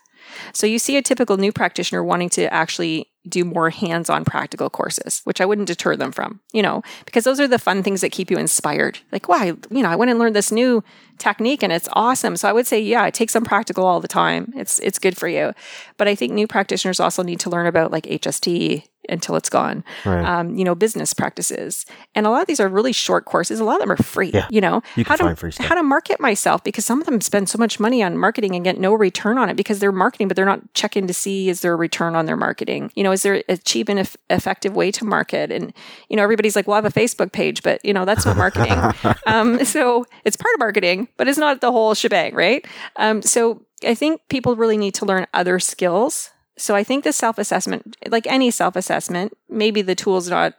So you see a typical new practitioner wanting to actually do more hands on practical courses, which I wouldn't deter them from, you know, because those are the fun things that keep you inspired. Like, wow, you know, I went and learned this new technique and it's awesome. So I would say, yeah, take some practical all the time. It's, it's good for you. But I think new practitioners also need to learn about like HST, until it's gone. Right. Um, you know, business practices, and a lot of these are really short courses. A lot of them are free. Yeah. You know, you how to how to market myself because some of them spend so much money on marketing and get no return on it because they're marketing, but they're not checking to see is there a return on their marketing. You know, is there a cheap and effective way to market? And you know, everybody's like, "Well, I have a Facebook page," but you know, that's not marketing. um, so it's part of marketing, but it's not the whole shebang, right? Um, so I think people really need to learn other skills So I think the self assessment, like any self assessment, maybe the tool's not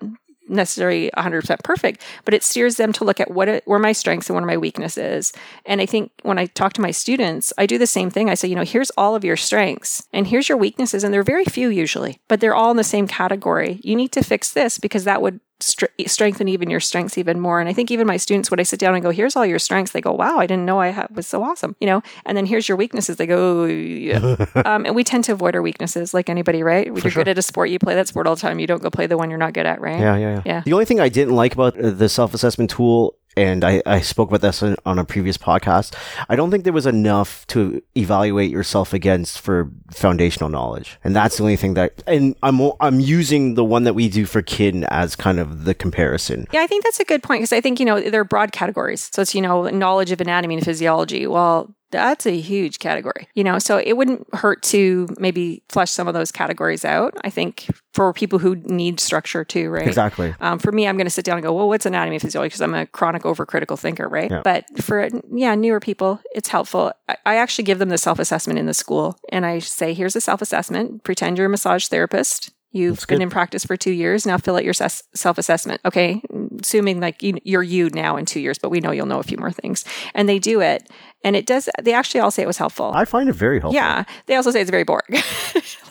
necessarily 100% perfect, but it steers them to look at what it, where my strengths and what are my weaknesses. And I think when I talk to my students, I do the same thing. I say, you know, here's all of your strengths and here's your weaknesses. And they're very few usually, but they're all in the same category. You need to fix this because that would strengthen even your strengths even more. And I think even my students, when I sit down and go, here's all your strengths, they go, wow, I didn't know I ha- was so awesome, you know? And then here's your weaknesses. They go, oh, yeah. um, and we tend to avoid our weaknesses like anybody, right? When you're sure. good at a sport, you play that sport all the time. You don't go play the one you're not good at, right? Yeah, yeah, yeah. yeah. The only thing I didn't like about the self assessment tool and I, I spoke about this on, a previous podcast. I don't think there was enough to evaluate yourself against for foundational knowledge, and that's the only thing that. And I'm I'm using the one that we do for kin as kind of the comparison. Yeah, I think that's a good point because I think you know they're broad categories. So it's you know knowledge of anatomy and physiology. Well, that's a huge category, you know, so it wouldn't hurt to maybe flesh some of those categories out. I think for people who need structure too, right? Exactly. Um, for me, I'm going to sit down and go, well, what's anatomy and physiology? Because I'm a chronic overcritical thinker, right? Yeah. But for, yeah, newer people, it's helpful. I, I actually give them the self assessment in the school and I say, here's a self assessment. Pretend you're a massage therapist. You've been in practice for two years. Now fill out your self assessment. Okay. Assuming like you're you now in two years, but we know you'll know a few more things. And they do it. And it does, they actually all say it was helpful. I find it very helpful. Yeah. They also say it's very boring.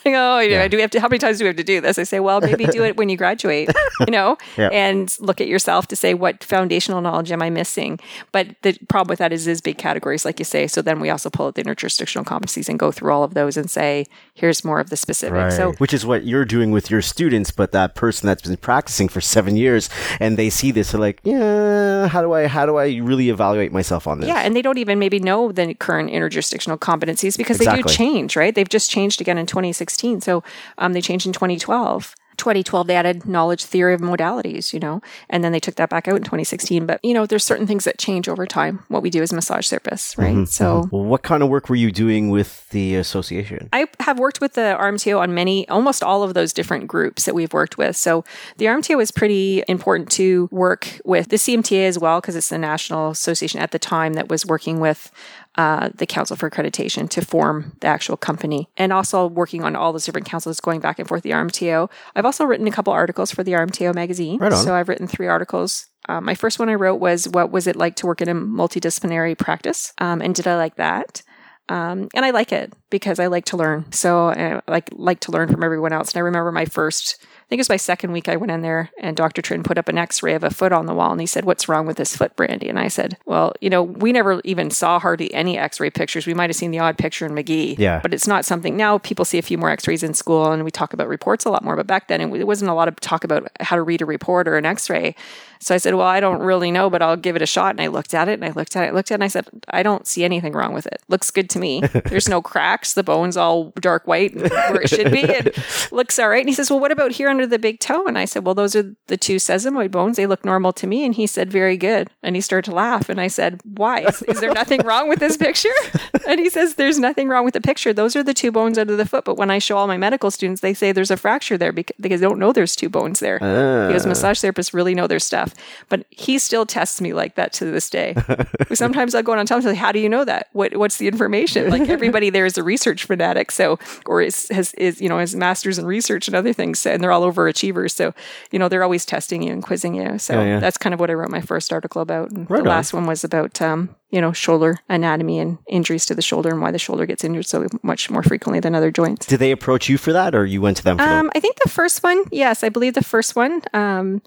like, oh, you yeah. do we have to, how many times do we have to do this? I say, well, maybe do it when you graduate, you know, yeah. and look at yourself to say, what foundational knowledge am I missing? But the problem with that is, is big categories, like you say. So then we also pull out the interjurisdictional competencies and go through all of those and say, here's more of the specific. Right. So, which is what you're doing with your students, but that person that's been practicing for seven years and they see this, they're like, yeah, how do I, how do I really evaluate myself on this? Yeah. And they don't even maybe know the current interjurisdictional competencies because exactly. they do change, right? They've just changed again in 2016. So um, they changed in 2012. 2012 they added knowledge theory of modalities you know and then they took that back out in 2016 but you know there's certain things that change over time what we do as massage therapists right? Mm-hmm. so well, what kind of work were you doing with the association? I have worked with the rmto on many almost all of those different groups that we've worked with. So the rmto is pretty important to work with the cmta as well because it's the national association at the time that was working with uh, the Council for Accreditation to form the actual company, and also working on all those different councils going back and forth. The RMTO. I've also written a couple articles for the RMTO magazine. Right so I've written three articles. Um, my first one I wrote was "What was it like to work in a multidisciplinary practice?" Um, and did I like that? Um, and I like it because I like to learn. So I like like to learn from everyone else. And I remember my first think it was my second week I went in there and Dr. Trin put up an x ray of a foot on the wall and he said, What's wrong with this foot, Brandy? And I said, Well, you know, we never even saw hardly any x ray pictures. We might have seen the odd picture in Magee, Yeah. But it's not something now people see a few more x rays in school and we talk about reports a lot more. But back then it wasn't a lot of talk about how to read a report or an x ray. So I said, Well, I don't really know, but I'll give it a shot. And I looked at it and I looked at it, I looked at it, and I said, I don't see anything wrong with it. Looks good to me. There's no cracks. The bone's all dark white where it should be. It looks all right. And he says, Well, what about here under the big toe? And I said, Well, those are the two sesamoid bones. They look normal to me. And he said, Very good. And he started to laugh. And I said, Why? Is, is there nothing wrong with this picture? And he says, There's nothing wrong with the picture. Those are the two bones under the foot. But when I show all my medical students, they say there's a fracture there because they don't know there's two bones there. Uh. Because massage therapists really know their stuff. But he still tests me like that to this day. Sometimes I'll go on and tell him, How do you know that? What, what's the information? Like everybody there is a research fanatic. So, or is, has, is, you know, has masters in research and other things. And they're all overachievers. So, you know, they're always testing you and quizzing you. So yeah, yeah. that's kind of what I wrote my first article about. And right the on. last one was about, um, you know, shoulder anatomy and injuries to the shoulder and why the shoulder gets injured so much more frequently than other joints. Did they approach you for that or you went to them um, I think the first one, yes, I believe the first one. Um,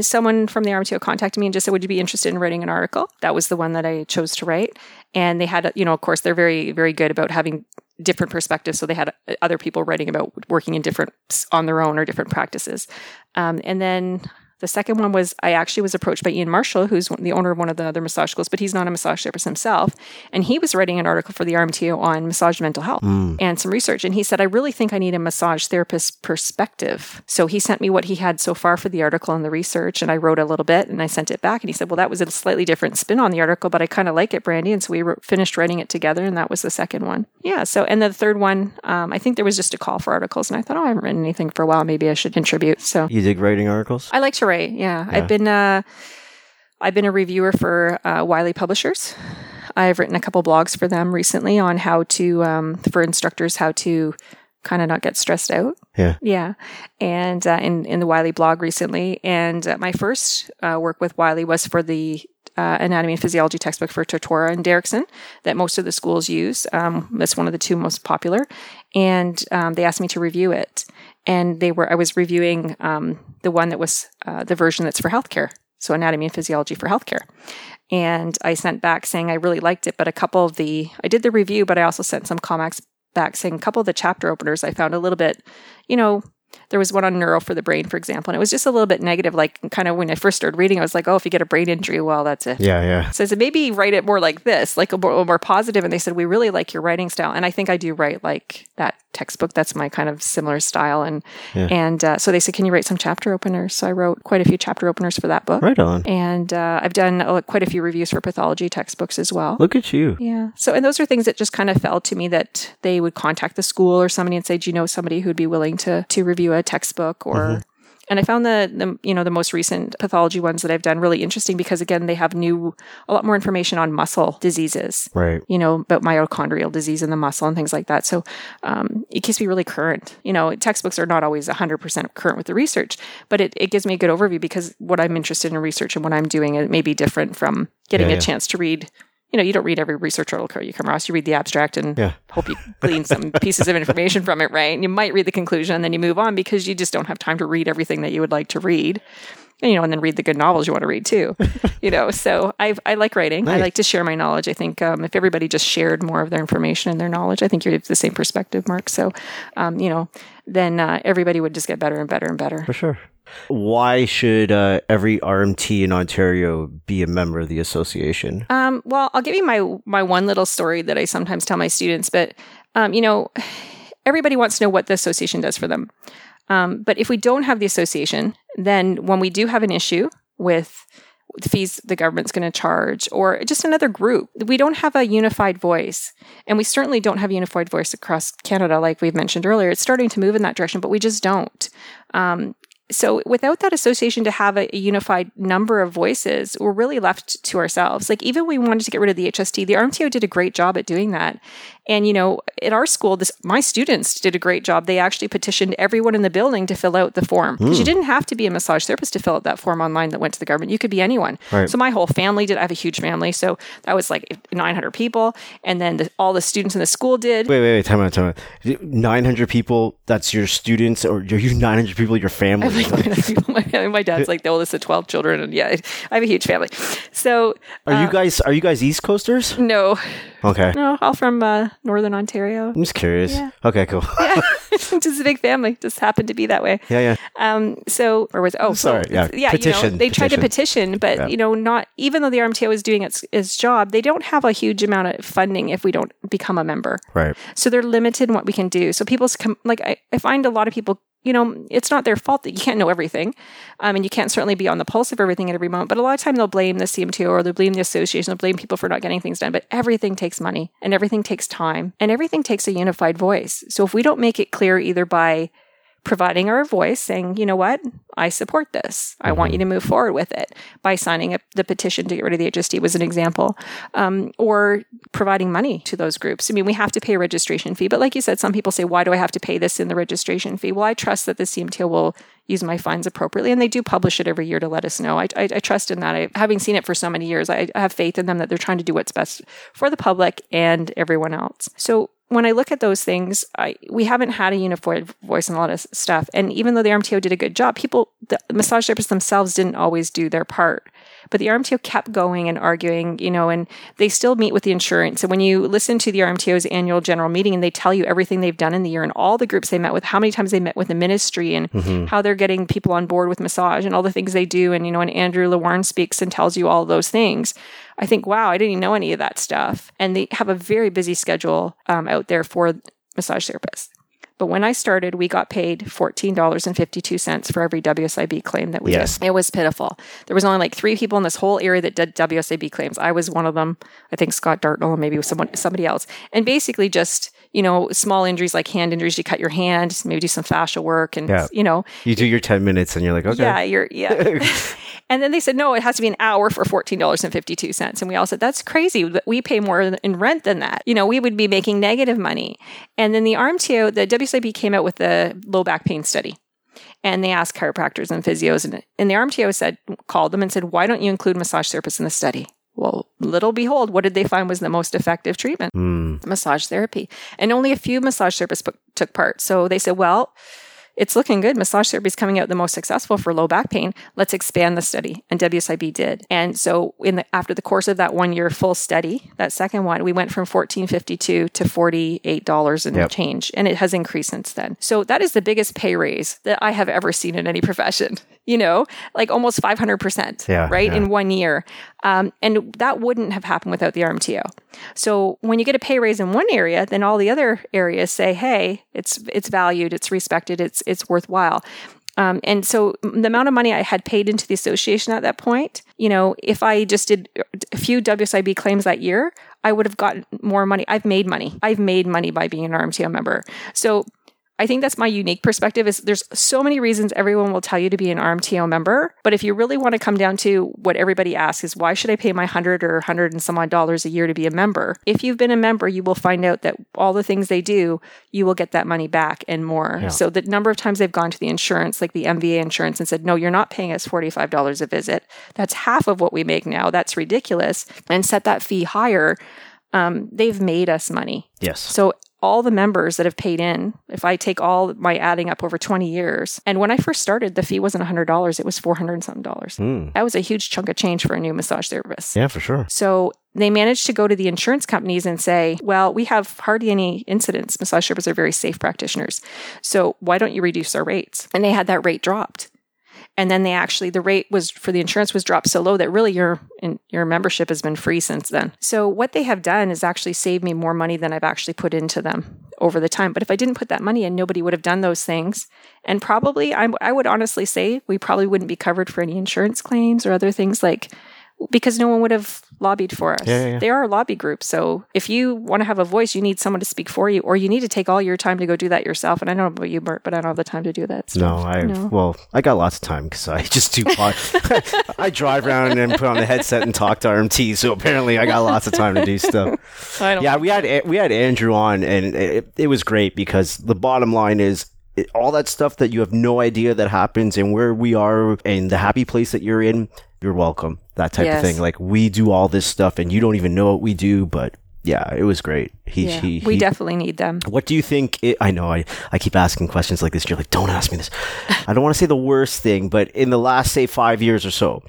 someone from the RMTO contacted me and just said, "Would you be interested in writing an article?" That was the one that I chose to write, and they had, you know, of course, they're very, very good about having different perspectives. So they had other people writing about working in different on their own or different practices. Um, and then the second one was I actually was approached by Ian Marshall, who's the owner of one of the other massage schools, but he's not a massage therapist himself. And he was writing an article for the RMTO on massage mental health mm. and some research. And he said, I really think I need a massage therapist perspective. So he sent me what he had so far for the article and the research. And I wrote a little bit and I sent it back. And he said, Well, that was a slightly different spin on the article, but I kind of like it, Brandy. And so we wrote, finished writing it together. And that was the second one. Yeah. So, and the third one, um, I think there was just a call for articles. And I thought, Oh, I haven't written anything for a while. Maybe I should contribute. So you dig writing articles? I like to write. Yeah. yeah. I've been uh, I've been a reviewer for uh, Wiley Publishers. I've written a couple blogs for them recently on how to um, for instructors how to kind of not get stressed out. Yeah. Yeah. And uh, in, in the Wiley blog recently. And uh, my first uh, work with Wiley was for the uh, anatomy and physiology textbook for Tortora and Derrickson that most of the schools use. Um, that's one of the two most popular. And um, they asked me to review it. And they were, I was reviewing um, the one that was uh, the version that's for healthcare. So anatomy and physiology for healthcare. And I sent back saying I really liked it, but a couple of the, I did the review, but I also sent some comments back saying a couple of the chapter openers I found a little bit, you know, there was one on neuro for the brain, for example, and it was just a little bit negative. Like, kind of when I first started reading, I was like, "Oh, if you get a brain injury, well, that's it." Yeah, yeah. So I said, maybe write it more like this, like a more, a more positive. And they said, "We really like your writing style," and I think I do write like that textbook. That's my kind of similar style. And Yeah. and uh, so they said, "Can you write some chapter openers?" So I wrote quite a few chapter openers for that book, Right on. and uh, I've done uh, quite a few reviews for pathology textbooks as well. Look at you. Yeah. So, and those are things that just kind of fell to me that they would contact the school or somebody and say, "Do you know somebody who'd be willing to to review a textbook?" Or, and I found the the you know the most recent pathology ones that I've done really interesting because again they have new a lot more information on muscle diseases. Right. You know about mitochondrial disease in the muscle and things like that. So um, it keeps me really current. You know, textbooks are not always 100% current with the research, but it, it gives me a good overview because what I'm interested in research and what I'm doing it may be different from getting Yeah, a yeah. chance to read you know, you don't read every research article you come across. You read the abstract and Yeah. hope you glean some pieces of information from it, right? And you might read the conclusion and then you move on because you just don't have time to read everything that you would like to read. And, you know, and then read the good novels you want to read too. you know, so I I like writing. I like to share my knowledge. I think um, if everybody just shared more of their information and their knowledge, I think you have the same perspective, Mark. So, um, you know, then uh, everybody would just get better and better and better. For sure. Why should uh, every RMT in Ontario be a member of the association? Um, well, I'll give you my my one little story that I sometimes tell my students, but um, you know, everybody wants to know what the association does for them. Um, but if we don't have the association, then when we do have an issue with the fees the government's going to charge or just another group, we don't have a unified voice. And we certainly don't have a unified voice across Canada, like we've mentioned earlier. It's starting to move in that direction, but we just don't. Um, so without that association to have a, unified number of voices, we're really left to ourselves. Like even we wanted to get rid of the HST, the RMTO did a great job at doing that. And you know, at our school, this my students did a great job. They actually petitioned everyone in the building to fill out the form because you hmm. didn't have to be a massage therapist to fill out that form online that went to the government. You could be anyone. Right. So my whole family did. I have a huge family, so that was like 900 people, and then the, all the students in the school did. Wait, wait, wait. Time out, time out. 900 people, that's your students, or are you 900 people, your family? like 900 people. My, my dad's like the oldest of 12 children, and yeah, I have a huge family. So Are you uh, guys are you guys East Coasters? no, Okay. no, all from uh, Northern Ontario. I'm just curious. Yeah. Okay, cool. Yeah, just a big family. Just happened to be that way. yeah, yeah. Um, so, or was oh, Sorry, so, yeah, yeah. petition, you know, they tried to petition, but Yeah. you know, not even though the RMTO is doing its its job, they don't have a huge amount of funding if we don't become a member. Right. So they're limited in what we can do. So people's com- like I, I find a lot of people, you know, it's not their fault that you can't know everything, um, and you can't certainly be on the pulse of everything at every moment. But a lot of time they'll blame the CMTO or they'll blame the association, they'll blame people for not getting things done. But everything takes money and everything takes time and everything takes a unified voice. So if we don't make it clear either by providing our voice saying, you know what, I support this. I want you to move forward with it by signing up the petition to get rid of the HST was an example, um, or providing money to those groups. I mean, we have to pay a registration fee, but like you said, some people say, why do I have to pay this in the registration fee? Well, I trust that the CMTO will use my funds appropriately, and they do publish it every year to let us know. I, I, I trust in that. I, having seen it for so many years, I, I have faith in them that they're trying to do what's best for the public and everyone else. So when I look at those things, I, we haven't had a unified voice on a lot of stuff. And even though the RMTO did a good job, people, the massage therapists themselves didn't always do their part. But the RMTO kept going and arguing, you know, and they still meet with the insurance. And when you listen to the RMTO's annual general meeting and they tell you everything they've done in the year and all the groups they met with, how many times they met with the ministry and how they're getting people on board with massage and all the things they do. And, you know, when Andrew Lewarne speaks and tells you all those things, I think, wow, I didn't even know any of that stuff. And they have a very busy schedule um, out there for massage therapists. But when I started, we got paid $14.52 for every WSIB claim that we Yes. did. It was pitiful. There was only like three people in this whole area that did WSIB claims. I was one of them. I think Scott Dartnell and maybe someone somebody else. And basically just you know, small injuries like hand injuries, you cut your hand, maybe do some fascia work and, Yeah. you know, You do your 10 minutes and you're like, okay. yeah, you're, yeah. and then they said, no, it has to be an hour for $14.52. And we all said, that's crazy. We pay more in rent than that. You know, we would be making negative money. And then the RMTO, the WSIB came out with the low back pain study. And they asked chiropractors and physios, and, and the RMTO said, called them and said, why don't you include massage therapists in the study? Well, little behold, what did they find was the most effective treatment? Mm. Massage therapy. And only a few massage therapists p- took part. So they said, well, it's looking good. Massage therapy is coming out the most successful for low back pain. Let's expand the study. And WSIB did. And so in the after the course of that one year full study, that second one, we went from fourteen fifty two to forty eight dollars and Yep. change. And it has increased since then. So that is the biggest pay raise that I have ever seen in any profession. You know, like almost five hundred percent. Yeah, Right. yeah. In one year. Um, and that wouldn't have happened without the RMTO. So when you get a pay raise in one area, then all the other areas say, "Hey, it's it's valued, it's respected, it's it's worthwhile." Um, and so the amount of money I had paid into the association at that point, you know, if I just did a few WSIB claims that year, I would have gotten more money. I've made money. I've made money by being an RMTO member. So I think that's my unique perspective is there's so many reasons everyone will tell you to be an RMTO member. But if you really want to come down to what everybody asks is why should I pay my hundred or hundred and some odd dollars a year to be a member? If you've been a member, you will find out that all the things they do, you will get that money back and more. Yeah. So the number of times they've gone to the insurance, like the MVA insurance, and said, No, you're not paying us $45 a visit. That's half of what we make now. That's ridiculous. And set that fee higher. Um, they've made us money. Yes. So all the members that have paid in, if I take all my adding up over 20 years, and when I first started, the fee wasn't $100, it was 400 and something dollars. Mm. That was a huge chunk of change for a new massage therapist. Yeah, for sure. So they managed to go to the insurance companies and say, well, we have hardly any incidents. Massage therapists are very safe practitioners. So why don't you reduce our rates? And they had that rate dropped. And then they actually, the rate was for the insurance was dropped so low that really your in, your membership has been free since then. So what they have done is actually saved me more money than I've actually put into them over the time. But if I didn't put that money in, nobody would have done those things. And probably, I, I would honestly say we probably wouldn't be covered for any insurance claims or other things like because no one would have lobbied for us. Yeah, yeah, yeah. They are a lobby group. So if you want to have a voice, you need someone to speak for you, or you need to take all your time to go do that yourself. And I don't know about you, Bert, but I don't have the time to do that. No. I No. well, I got lots of time because I just do pod. I drive around and put on the headset and talk to RMT. So apparently, I got lots of time to do stuff. I don't Yeah, we had we had Andrew on, and it, it was great because the bottom line is all that stuff that you have no idea that happens, and where we are, and the happy place that you're in. You're welcome. That type Yes. of thing. Like we do all this stuff, and you don't even know what we do, but. Yeah, it was great. He, Yeah, he, we he- definitely need them. what do you think? It, I know I, I keep asking questions like this. You're like, don't ask me this. I don't want to say the worst thing, but in the last, say, five years or so,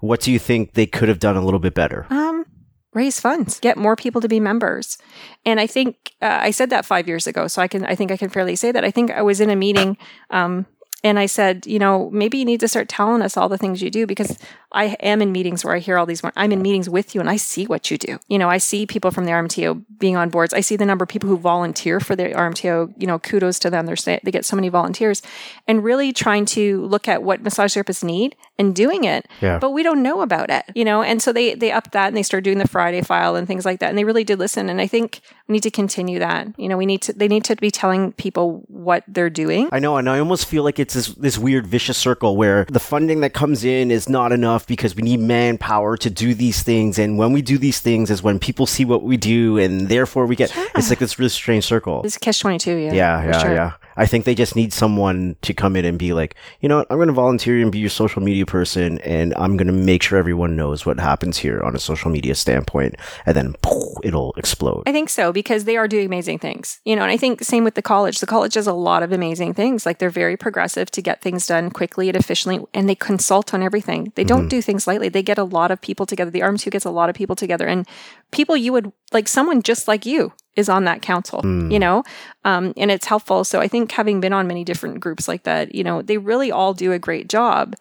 what do you think they could have done a little bit better? Um, raise funds, get more people to be members. And I think uh, I said that five years ago, so I can I think I can fairly say that. I think I was in a meeting. Um, and I said, you know, maybe you need to start telling us all the things you do because I am in meetings where I hear all these. I'm in meetings with you and I see what you do. You know, I see people from the RMTO being on boards. I see the number of people who volunteer for the RMTO. You know, kudos to them. They're they get so many volunteers, and really trying to look at what massage therapists need and doing it. Yeah. But we don't know about it, you know. And so they they upped that and they started doing the Friday file and things like that. And they really did listen. And I think we need to continue that. You know, we need to they need to be telling people what they're doing. I know, and I almost feel like it's this, this weird vicious circle where the funding that comes in is not enough because we need manpower to do these things. And when we do these things is when people see what we do, and therefore we get, it's like this really strange circle. It's catch twenty two. Yeah. Yeah, yeah, sure. yeah. I think they just need someone to come in and be like, you know what, I'm going to volunteer and be your social media person, and I'm going to make sure everyone knows what happens here on a social media standpoint, and then poof, it'll explode. I think so because they are doing amazing things, you know. And I think same with the college. The college does a lot of amazing things. Like they're very progressive to get things done quickly and efficiently, and they consult on everything. They don't mm-hmm. do things lightly. They get a lot of people together. The RMTO gets a lot of people together, and people you would like someone just like you is on that council, you know, um, and it's helpful. So I think having been on many different groups like that, you know, they really all do a great job.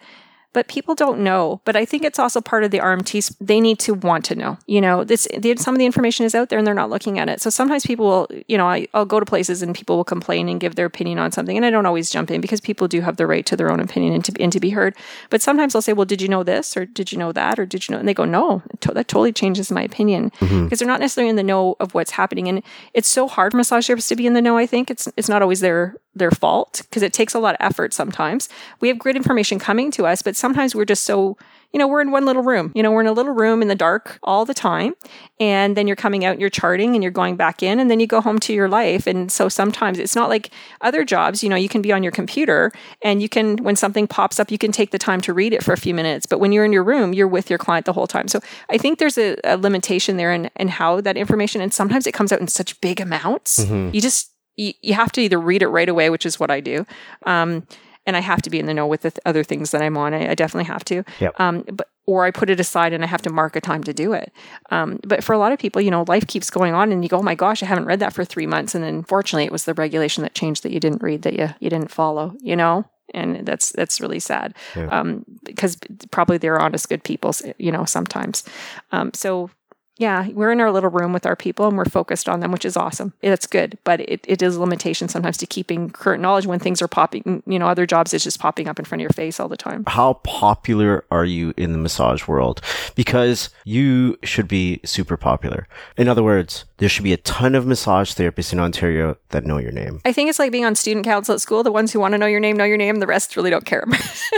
But people don't know. But I think it's also part of the RMTs. They need to want to know. You know, this some of the information is out there and they're not looking at it. So sometimes people will, you know, I, I'll go to places and people will complain and give their opinion on something, and I don't always jump in because people do have the right to their own opinion and to, and to be heard. But sometimes I'll say, well, did you know this or did you know that or did you know? And they go, no, that totally changes my opinion mm-hmm. because they're not necessarily in the know of what's happening. And it's so hard for massage therapists to be in the know. I think it's it's not always their their fault because it takes a lot of effort. Sometimes we have great information coming to us, but sometimes we're just so you know, we're in one little room. You know, we're in a little room in the dark all the time. And then you're coming out and you're charting and you're going back in and then you go home to your life. And so sometimes it's not like other jobs, you know, you can be on your computer and you can, when something pops up, you can take the time to read it for a few minutes. But when you're in your room, you're with your client the whole time. So I think there's a, a limitation there in, in how that information, and sometimes it comes out in such big amounts. Mm-hmm. You just, you, you have to either read it right away, which is what I do. Um, and I have to be in the know with the th- other things that I'm on. I, I definitely have to. Yep. Um, but or I put it aside and I have to mark a time to do it. Um, but for a lot of people, you know, life keeps going on, and you go, "Oh my gosh, I haven't read that for three months," and then fortunately, it was the regulation that changed that you didn't read that you you didn't follow. You know, and that's that's really sad yeah. um, because probably they're honest, good people, you know, sometimes. Um, so yeah, we're in our little room with our people and we're focused on them, which is awesome. That's good. But it, it is a limitation sometimes to keeping current knowledge when things are popping, you know, other jobs is just popping up in front of your face all the time. How popular are you in the massage world? Because you should be super popular. In other words, there should be a ton of massage therapists in Ontario that know your name. I think it's like being on student council at school. The ones who want to know your name know your name. The rest really don't care.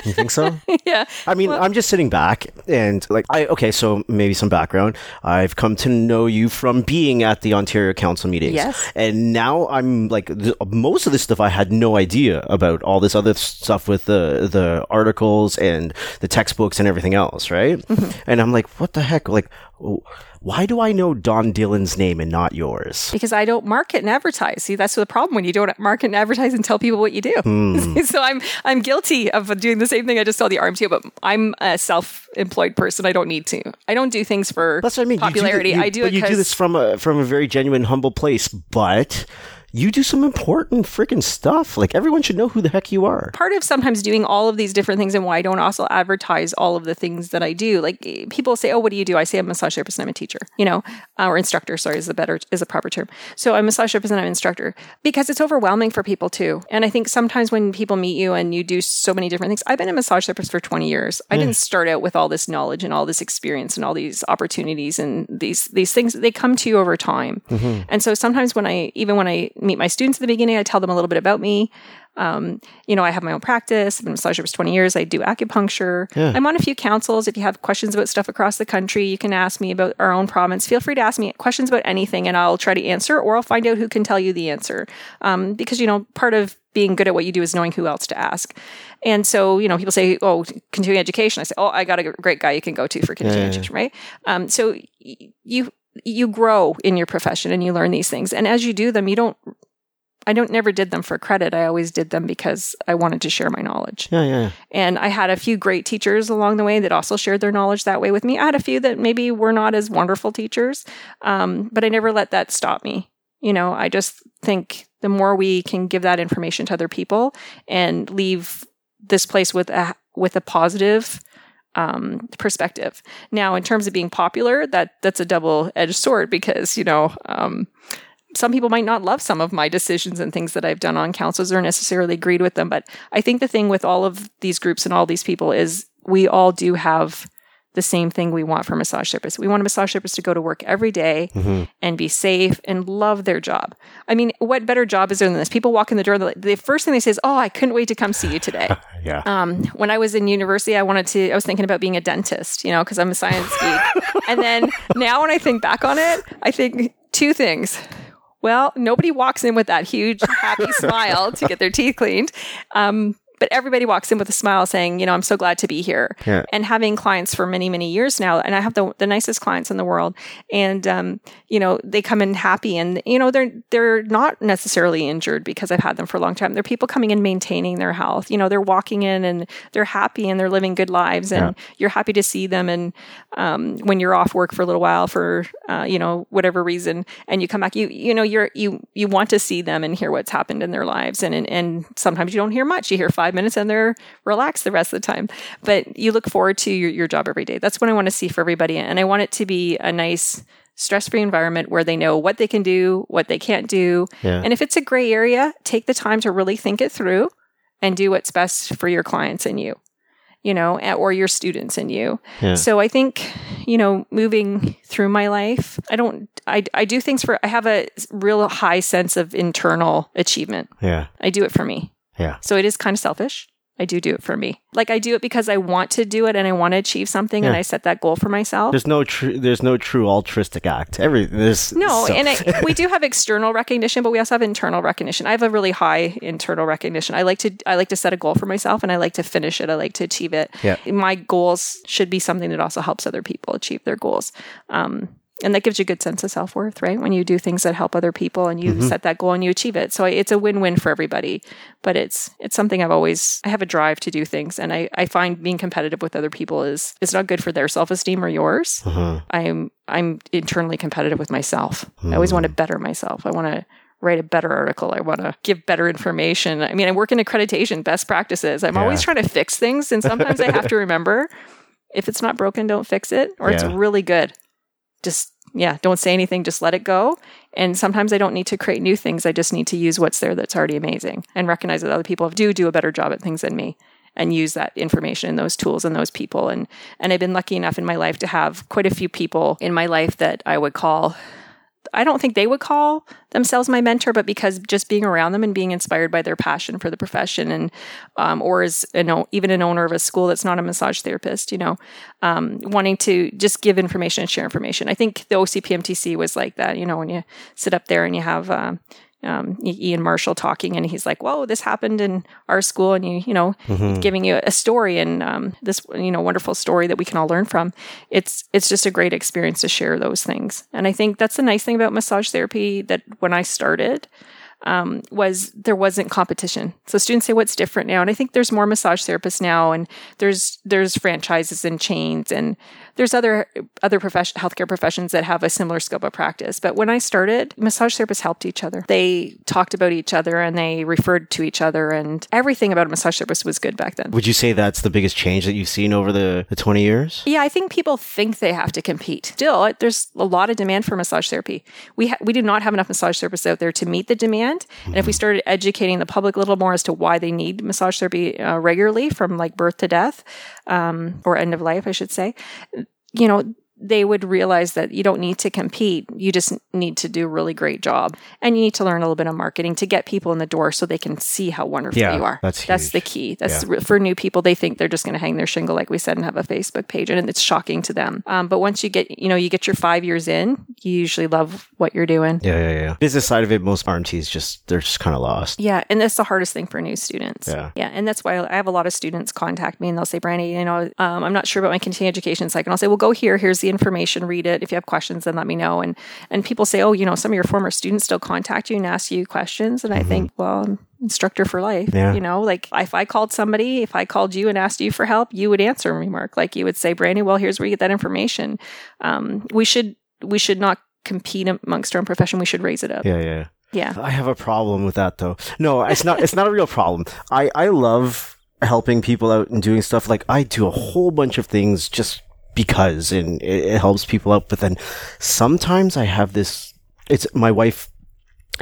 you think so? yeah. I mean, well, I'm just sitting back and like, I, okay, so maybe some background. I've come to know you from being at the Ontario Council meetings. Yes. And now I'm like, the, most of this stuff I had no idea about all this other stuff with the, the articles and the textbooks and everything else, right? Mm-hmm. And I'm like, what the heck? Like, oh, why do I know Don Dillon's name and not yours? Because I don't market and advertise. See, that's the problem when you don't market and advertise and tell people what you do. Hmm. so I'm I'm guilty of doing the same thing I just told the RMTO, but I'm a self-employed person. I don't need to. I don't do things for that's what I mean. popularity. You do, you, I do it. You do this from a from a very genuine, humble place, but you do some important freaking stuff. Like everyone should know who the heck you are. Part of sometimes doing all of these different things and why I don't also advertise all of the things that I do. Like people say, "Oh, what do you do?" I say I'm a massage therapist and I'm a teacher. You know, uh, or instructor. Sorry, is a better is a proper term. So I'm a massage therapist and I'm an instructor because it's overwhelming for people too. And I think sometimes when people meet you and you do so many different things, I've been a massage therapist for 20 years. I didn't start out with all this knowledge and all this experience and all these opportunities and these these things. They come to you over time. Mm-hmm. And so sometimes when I even when I meet my students at the beginning. I tell them a little bit about me. Um, you know, I have my own practice. I've been a massage for 20 years. I do acupuncture. Yeah. I'm on a few councils. If you have questions about stuff across the country, you can ask me about our own province. Feel free to ask me questions about anything and I'll try to answer or I'll find out who can tell you the answer. Um, because, you know, part of being good at what you do is knowing who else to ask. And so, you know, people say, oh, continuing education. I say, oh, I got a great guy you can go to for continuing yeah, education, right? Um, so y- you, you grow in your profession and you learn these things. And as you do them, you don't I don't never did them for credit. I always did them because I wanted to share my knowledge. Yeah, yeah. And I had a few great teachers along the way that also shared their knowledge that way with me. I had a few that maybe were not as wonderful teachers, um, but I never let that stop me. You know, I just think the more we can give that information to other people and leave this place with a with a positive um, perspective. Now, in terms of being popular, that that's a double edged sword because you know. Um, some people might not love some of my decisions and things that I've done on councils or necessarily agreed with them. But I think the thing with all of these groups and all these people is we all do have the same thing we want for massage therapists. We want a massage therapist to go to work every day mm-hmm. and be safe and love their job. I mean, what better job is there than this? People walk in the door, the first thing they say is, "Oh, I couldn't wait to come see you today." yeah. Um, when I was in university, I wanted to. I was thinking about being a dentist, you know, because I'm a science geek. and then now, when I think back on it, I think two things. Well, nobody walks in with that huge happy smile to get their teeth cleaned. Um, but everybody walks in with a smile saying, you know, I'm so glad to be here. Yeah. And having clients for many, many years now, and I have the, the nicest clients in the world. And, um, you know, they come in happy and, you know, they're, they're not necessarily injured because I've had them for a long time. They're people coming in maintaining their health. You know, they're walking in and they're happy and they're living good lives and yeah. you're happy to see them. And, um, when you're off work for a little while for, uh, you know, whatever reason and you come back, you, you know, you're, you, you want to see them and hear what's happened in their lives. And, and, and sometimes you don't hear much. You hear five five minutes and they're relaxed the rest of the time. But you look forward to your, your job every day. That's what I want to see for everybody. And I want it to be a nice, stress free environment where they know what they can do, what they can't do. Yeah. And if it's a gray area, take the time to really think it through and do what's best for your clients and you, you know, or your students and you. Yeah. So I think, you know, moving through my life, I don't, I, I do things for, I have a real high sense of internal achievement. Yeah. I do it for me. Yeah. So it is kind of selfish. I do do it for me. Like I do it because I want to do it and I want to achieve something and I set that goal for myself. There's no true. There's no true altruistic act. Every there's No, so- and I, we do have external recognition, but we also have internal recognition. I have a really high internal recognition. I like to I like to set a goal for myself, and I like to finish it. I like to achieve it. Yeah. My goals should be something that also helps other people achieve their goals. Um, and that gives you a good sense of self worth, right? When you do things that help other people and you Mm-hmm. set that goal and you achieve it. So it's a win win for everybody. But it's it's something I've always I have a drive to do things, and I, I find being competitive with other people is is not good for their self esteem or yours. Uh-huh. I'm I'm internally competitive with myself. I always want to Hmm. better myself. I want to write a better article. I want to give better information. I mean, I work in accreditation, best practices. I'm always trying to fix things, and sometimes I have to remember if it's not broken, don't fix it, or it's really good. Just yeah, don't say anything. Just let it go. And sometimes I don't need to create new things. I just need to use what's there that's already amazing, and recognize that other people do do a better job at things than me and use that information and those tools and those people and and I've been lucky enough in my life to have quite a few people in my life that I would call I don't think they would call themselves my mentor, but because just being around them and being inspired by their passion for the profession, and um, or as an, even an owner of a school that's not a massage therapist, you know, um, wanting to just give information and share information. I think the OCPMTC was like that, you know, when you sit up there and you have. Uh, um, Ian Marshall talking, and he's like, "Whoa, this happened in our school," and you, you know, giving you a story and um, this, you know, wonderful story that we can all learn from. It's it's just a great experience to share those things, and I think that's the nice thing about massage therapy. That when I started, um, was there wasn't competition. So students say, "What's different now?" And I think there's more massage therapists now, and there's there's franchises and chains, and there's other other profession, healthcare professions that have a similar scope of practice. But when I started, massage therapists helped each other. They talked about each other and they referred to each other, and everything about a massage therapist was good back then. Would you say that's the biggest change that you've seen over the, the 20 years? Yeah, I think people think they have to compete. Still, there's a lot of demand for massage therapy. We ha- we do not have enough massage therapists out there to meet the demand. And if we started educating the public a little more as to why they need massage therapy uh, regularly, from like birth to death, um, or end of life, I should say, you know, they would realize that you don't need to compete. You just need to do a really great job. And you need to learn a little bit of marketing to get people in the door so they can see how wonderful Yeah, you are. that's that's huge. the key. That's re- for new people. They think they're just going to hang their shingle, like we said, and have a Facebook page, and it's shocking to them. Um, but once you get, you know, you get your five years in, you usually love what you're doing. Yeah, yeah, yeah. Business side of it, most RMTs just they're just kind of lost. Yeah, and that's the hardest thing for new students. Yeah. yeah, and that's why I have a lot of students contact me and they'll say, "Brandy, you know, um, I'm not sure about my continuing education cycle." And I'll say, "Well, go here. Here's the information. Read it. If you have questions, then let me know." And and people say, "Oh, you know, some of your former students still contact you and ask you questions." And I think, well, I'm instructor for life. Mm-hmm. Yeah. You know, like if I called somebody, if I called you and asked you for help, you would answer me, Mark. Like you would say, "Brandy, well, here's where you get that information." Um, we should we should not compete amongst our own profession. We should raise it up. Yeah, yeah. yeah. I have a problem with that though. No, it's not. It's not a real problem. I I love helping people out and doing stuff. Like I do a whole bunch of things just because, and it, it helps people out. But then sometimes I have this. It's my wife.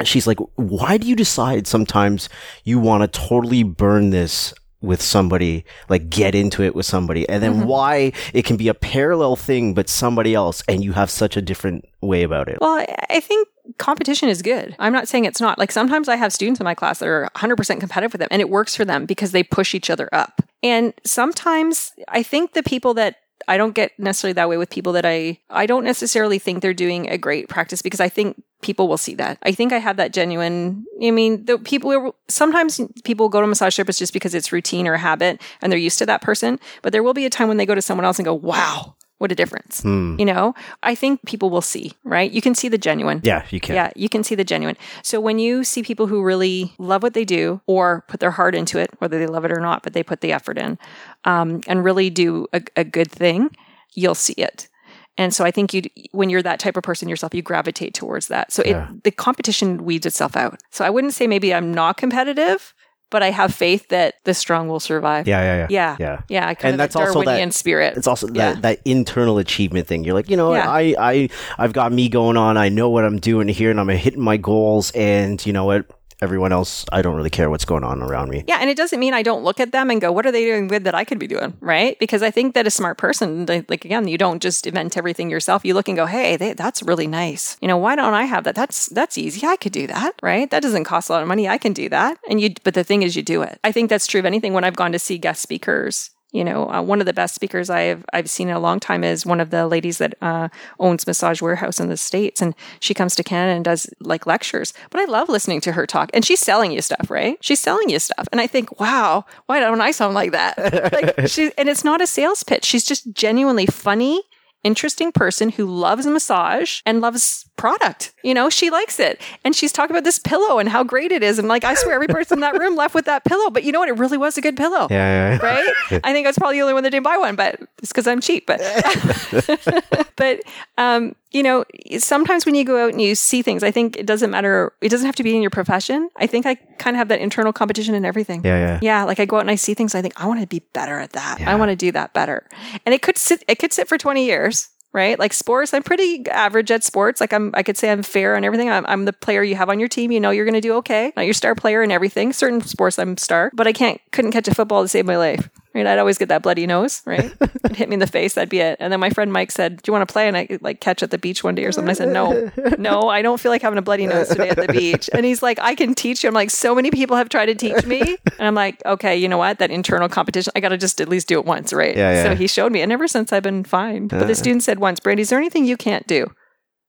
She's like, why do you decide sometimes you want to totally burn this with somebody, like get into it with somebody, and then mm-hmm. why it can be a parallel thing, but somebody else, and you have such a different way about it. Well, I think competition is good. I'm not saying it's not. Like sometimes I have students in my class that are 100% competitive with them and it works for them because they push each other up. And sometimes I think the people that I don't get necessarily that way with people that I I don't necessarily think they're doing a great practice because I think people will see that. I think I have that genuine. I mean, the people sometimes people go to massage therapist just because it's routine or habit and they're used to that person. But there will be a time when they go to someone else and go, "Wow, what a difference!" Hmm. You know, I think people will see. Right? You can see the genuine. Yeah, you can. Yeah, you can see the genuine. So when you see people who really love what they do or put their heart into it, whether they love it or not, but they put the effort in, um, and really do a, a good thing, you'll see it. And so I think you, when you're that type of person yourself, you gravitate towards that. So Yeah. it, the competition weeds itself out. So I wouldn't say maybe I'm not competitive, but I have faith that the strong will survive. Yeah, yeah, yeah. Yeah. Yeah. Yeah. I kind And of that's that also that- spirit. It's also Yeah. that, that internal achievement thing. You're like, you know. Yeah. I, I, I've got me going on. I know what I'm doing here and I'm hitting my goals. And you know what? Everyone else, I don't really care what's going on around me. Yeah, and it doesn't mean I don't look at them and go, "What are they doing good that I could be doing?" Right? Because I think that a smart person, like again, you don't just invent everything yourself. You look and go, "Hey, they, that's really nice. You know, why don't I have that? That's that's easy. I could do that. Right? That doesn't cost a lot of money. I can do that." And you, but the thing is, you do it. I think that's true of anything. When I've gone to see guest speakers. You know, uh, one of the best speakers I've I've seen in a long time is one of the ladies that uh, owns Massage Warehouse in the states, and she comes to Canada and does like lectures. But I love listening to her talk, and she's selling you stuff, right? She's selling you stuff, and I think, wow, why don't I sound like that? like she, and it's not a sales pitch. She's just genuinely funny. Interesting person who loves massage and loves product. You know, she likes it. And she's talking about this pillow and how great it is. And like, I swear every person in that room left with that pillow. But you know what? It really was a good pillow Yeah, yeah, yeah. right? I think I was probably the only one that didn't buy one, but it's because I'm cheap. But but um, you know, sometimes when you go out and you see things, I think it doesn't matter. It doesn't have to be in your profession. I think I kind of have that internal competition in everything. Yeah, yeah. Yeah, like I go out and I see things. I think I want to be better at that. I want to do that better. And it could sit. It could sit for twenty years. Right, like sports, I'm pretty average at sports. Like I'm, I could say I'm fair on everything. I'm, I'm the player you have on your team. You know you're going to do okay. Not your star player and everything. Certain sports I'm star, but I can't, couldn't catch a football to save my life. Right, I'd always get that bloody nose. Right, it hit me in the face. That'd be it. And then my friend Mike said, "Do you want to play?" And I like catch at the beach one day or something. I said, "No, no, I don't feel like having a bloody nose today at the beach." And he's like, "I can teach you." I'm like, "So many people have tried to teach me," and I'm like, "Okay, you know what? That internal competition, I got to just at least do it once, right?" Yeah, yeah. So he showed me, and ever since I've been fine. But the uh. student said once, "Brandy, is there anything you can't do?"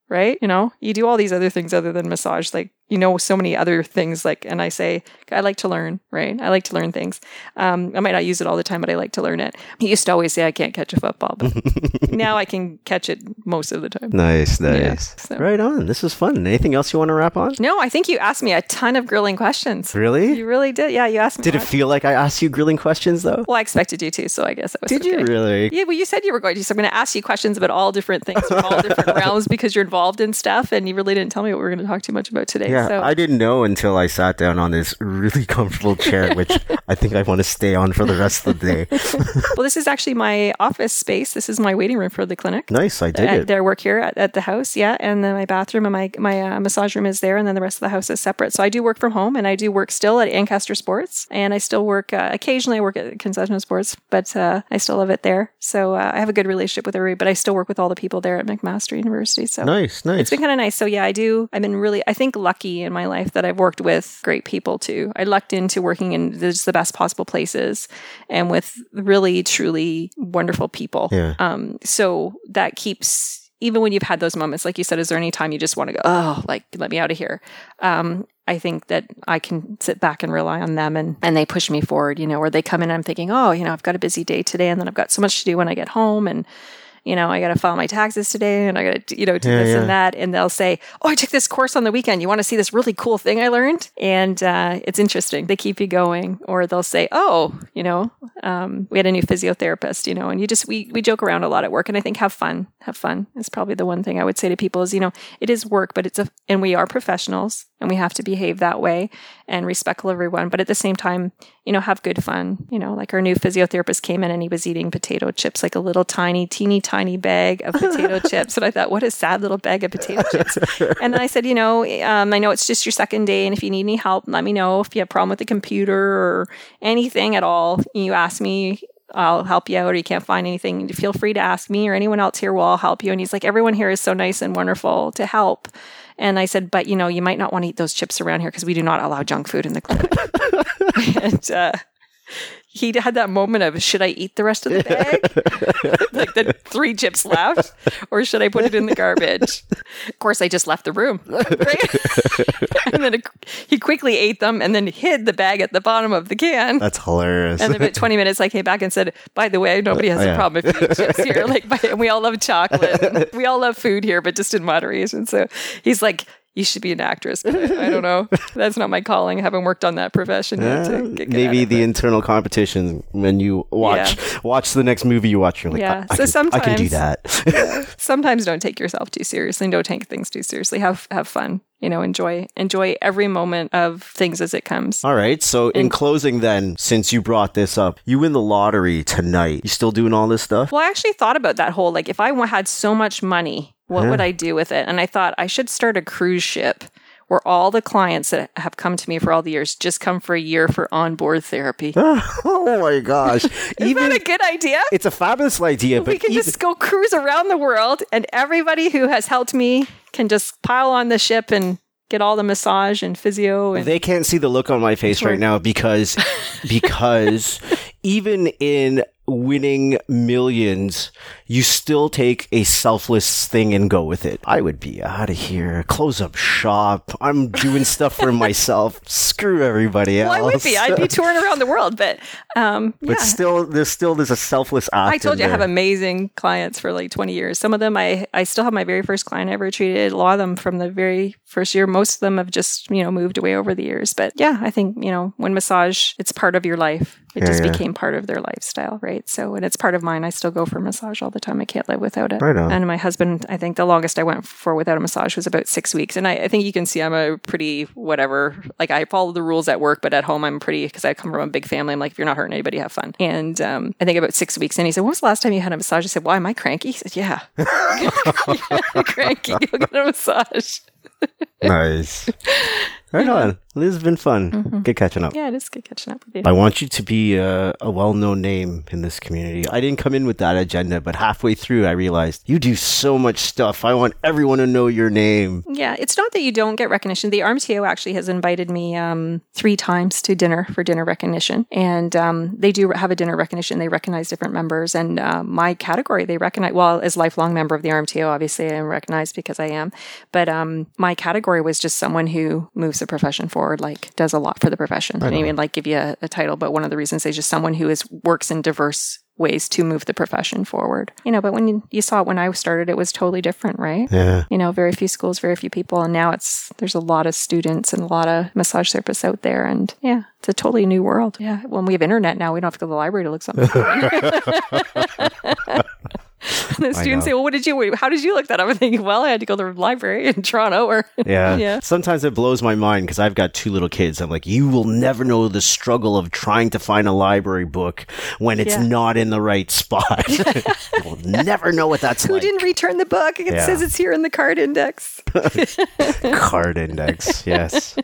Right? You know, you do all these other things other than massage, like you know so many other things like and i say i like to learn right i like to learn things um, i might not use it all the time but i like to learn it he used to always say i can't catch a football but now i can catch it most of the time Nice, Yeah, nice. so- Right on. This was fun. Anything else you want to wrap on? no i think you asked me a ton of grilling questions Really? you really did yeah you asked me Did it feel like I asked you grilling questions though? well i expected you to so i guess it was Did you really? yeah, well, you said you were going to. So I'm going to ask you questions about all different things from all different realms because you're involved in stuff, and you really didn't tell me what we were going to talk too much about today. Yeah, so I didn't know until I sat down on this really comfortable chair, which I think I want to stay on for the rest of the day. well, this is actually my office space. This is my waiting room for the clinic. Nice, I dig at it. their work here at, at the house, yeah, and then my bathroom and my my uh, massage room is there, and then the rest of the house is separate. So I do work from home, and I do work still at Ancaster Sports, and I still work uh, occasionally. I work at Concession Sports, but uh, I still love it there. So uh, I have a good relationship with everybody, but I still work with all the people there at McMaster University. So Nice, nice. it's been kind of nice. So yeah, I do. I've been really, I think, lucky in my life that I've worked with great people too. I lucked into working in just the best possible places and with really, truly wonderful people. Yeah. Um, so that keeps. Even when you've had those moments, like you said, is there any time you just want to go, oh, like let me out of here? Um, I think that I can sit back and rely on them and, and they push me forward, you know, or they come in and I'm thinking, oh, you know, I've got a busy day today and then I've got so much to do when I get home and you know, I got to file my taxes today and I got to, you know, do Yeah, this yeah. and that. And they'll say, Oh, I took this course on the weekend. You want to see this really cool thing I learned? And uh, it's interesting. They keep you going. Or they'll say, Oh, you know, um, we had a new physiotherapist, you know, and you just, we, we joke around a lot at work. And I think have fun. Have fun is probably the one thing I would say to people is, you know, it is work, but it's a, and we are professionals and we have to behave that way and respectful of everyone. But at the same time, you know, have good fun. You know, like our new physiotherapist came in and he was eating potato chips, like a little tiny, teeny tiny bag of potato chips. And I thought, what a sad little bag of potato chips. And I said, you know, um, I know it's just your second day. And if you need any help, let me know. If you have a problem with the computer or anything at all, you ask me. I'll help you out, or you can't find anything. Feel free to ask me or anyone else here will I'll help you. And he's like, everyone here is so nice and wonderful to help. And I said, but you know, you might not want to eat those chips around here because we do not allow junk food in the clinic. and uh, he had that moment of, should I eat the rest of the bag? like the three chips left, or should I put it in the garbage? Of course, I just left the room. Right? and then it, he quickly ate them and then hid the bag at the bottom of the can. That's hilarious. And then about 20 minutes, I came back and said, by the way, nobody has Oh, a problem if you eat chips here. Like, by, and we all love chocolate. we all love food here, but just in moderation. So he's like, you should be an actress. But I, I don't know. That's not my calling. I haven't worked on that profession yet. Uh, to get maybe it, the internal competition when you watch watch the next movie you watch. You're like, Yeah. I, I, So sometimes I can do that. sometimes don't take yourself too seriously don't take things too seriously. Have have fun. You know, enjoy enjoy every moment of things as it comes. All right. So in closing, then, since you brought this up, you win the lottery tonight. You still doing all this stuff? Well, I actually thought about that whole like if I had so much money, what would I do with it? And I thought I should start a cruise ship where all the clients that have come to me for all the years just come for a year for onboard therapy. oh my gosh! Isn't even that a good idea? it's a fabulous idea, we can even, just go cruise around the world and everybody who has helped me can just pile on the ship and get all the massage and physio and they can't see the look on my face right now because because even in winning millions, you still take a selfless thing and go with it. I would be out of here, close up shop. I'm doing stuff for myself. Screw everybody else. well, I would be. I'd be touring around the world, but um, yeah. But still, there's still there's a selfless act. I told you I have amazing clients for like 20 years. Some of them I, I still have my very first client I ever treated. A lot of them from the very first year. Most of them have just, you know, moved away over the years. But yeah, I think, you know, when massage, it's part of your life. It Yeah, just yeah. became part of their lifestyle, right? So, and it's part of mine. I still go for massage all the time. I can't live without it. Right on. And my husband, I think the longest I went for without a massage was about six weeks. And I, I think you can see I'm a pretty whatever. Like I follow the rules at work, but at home I'm pretty because I come from a big family. I'm like, if you're not hurting anybody, have fun. And um, I think about six weeks. And he said, "When was the last time you had a massage?" I said, "Why am I cranky?" He said, "Yeah, cranky. Go get a massage." nice. Right on. This has been fun. Good catching up. Yeah, it is good catching up with you. I want you to be a, a well-known name in this community. I didn't come in with that agenda, but halfway through, I realized you do so much stuff. I want everyone to know your name. Yeah, it's not that you don't get recognition. The RMTO actually has invited me um, three times to dinner for dinner recognition, and um, they do have a dinner recognition. They recognize different members, and uh, my category they recognize. Well, as lifelong member of the RMTO, obviously I am recognized because I am. But um, my category was just someone who moves the profession forward, like does a lot for the profession. I didn't even like give you a, a title, but one of the reasons is just someone who is works in diverse ways to move the profession forward. You know, but when you, you saw it when I started, it was totally different, right? Yeah. you know, very few schools, very few people. And now it's, there's a lot of students and a lot of massage therapists out there. And yeah, it's a totally new world. Yeah. When we have internet now, we don't have to go to the library to look something. the students say, well, what did you, how did you look that up? I'm thinking, well, I had to go to the library in Toronto or, Yeah. Yeah. Sometimes it blows my mind because I've got two little kids. I'm like, you will never know the struggle of trying to find a library book when it's Yeah. not in the right spot. You'll never know what that's who like. Who didn't return the book? It Yeah. says it's here in the card index. Card index. Yes.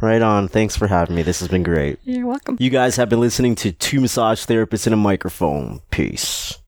Right on. Thanks for having me. This has been great. You're welcome. You guys have been listening to Two Massage Therapists in a Microphone. Peace.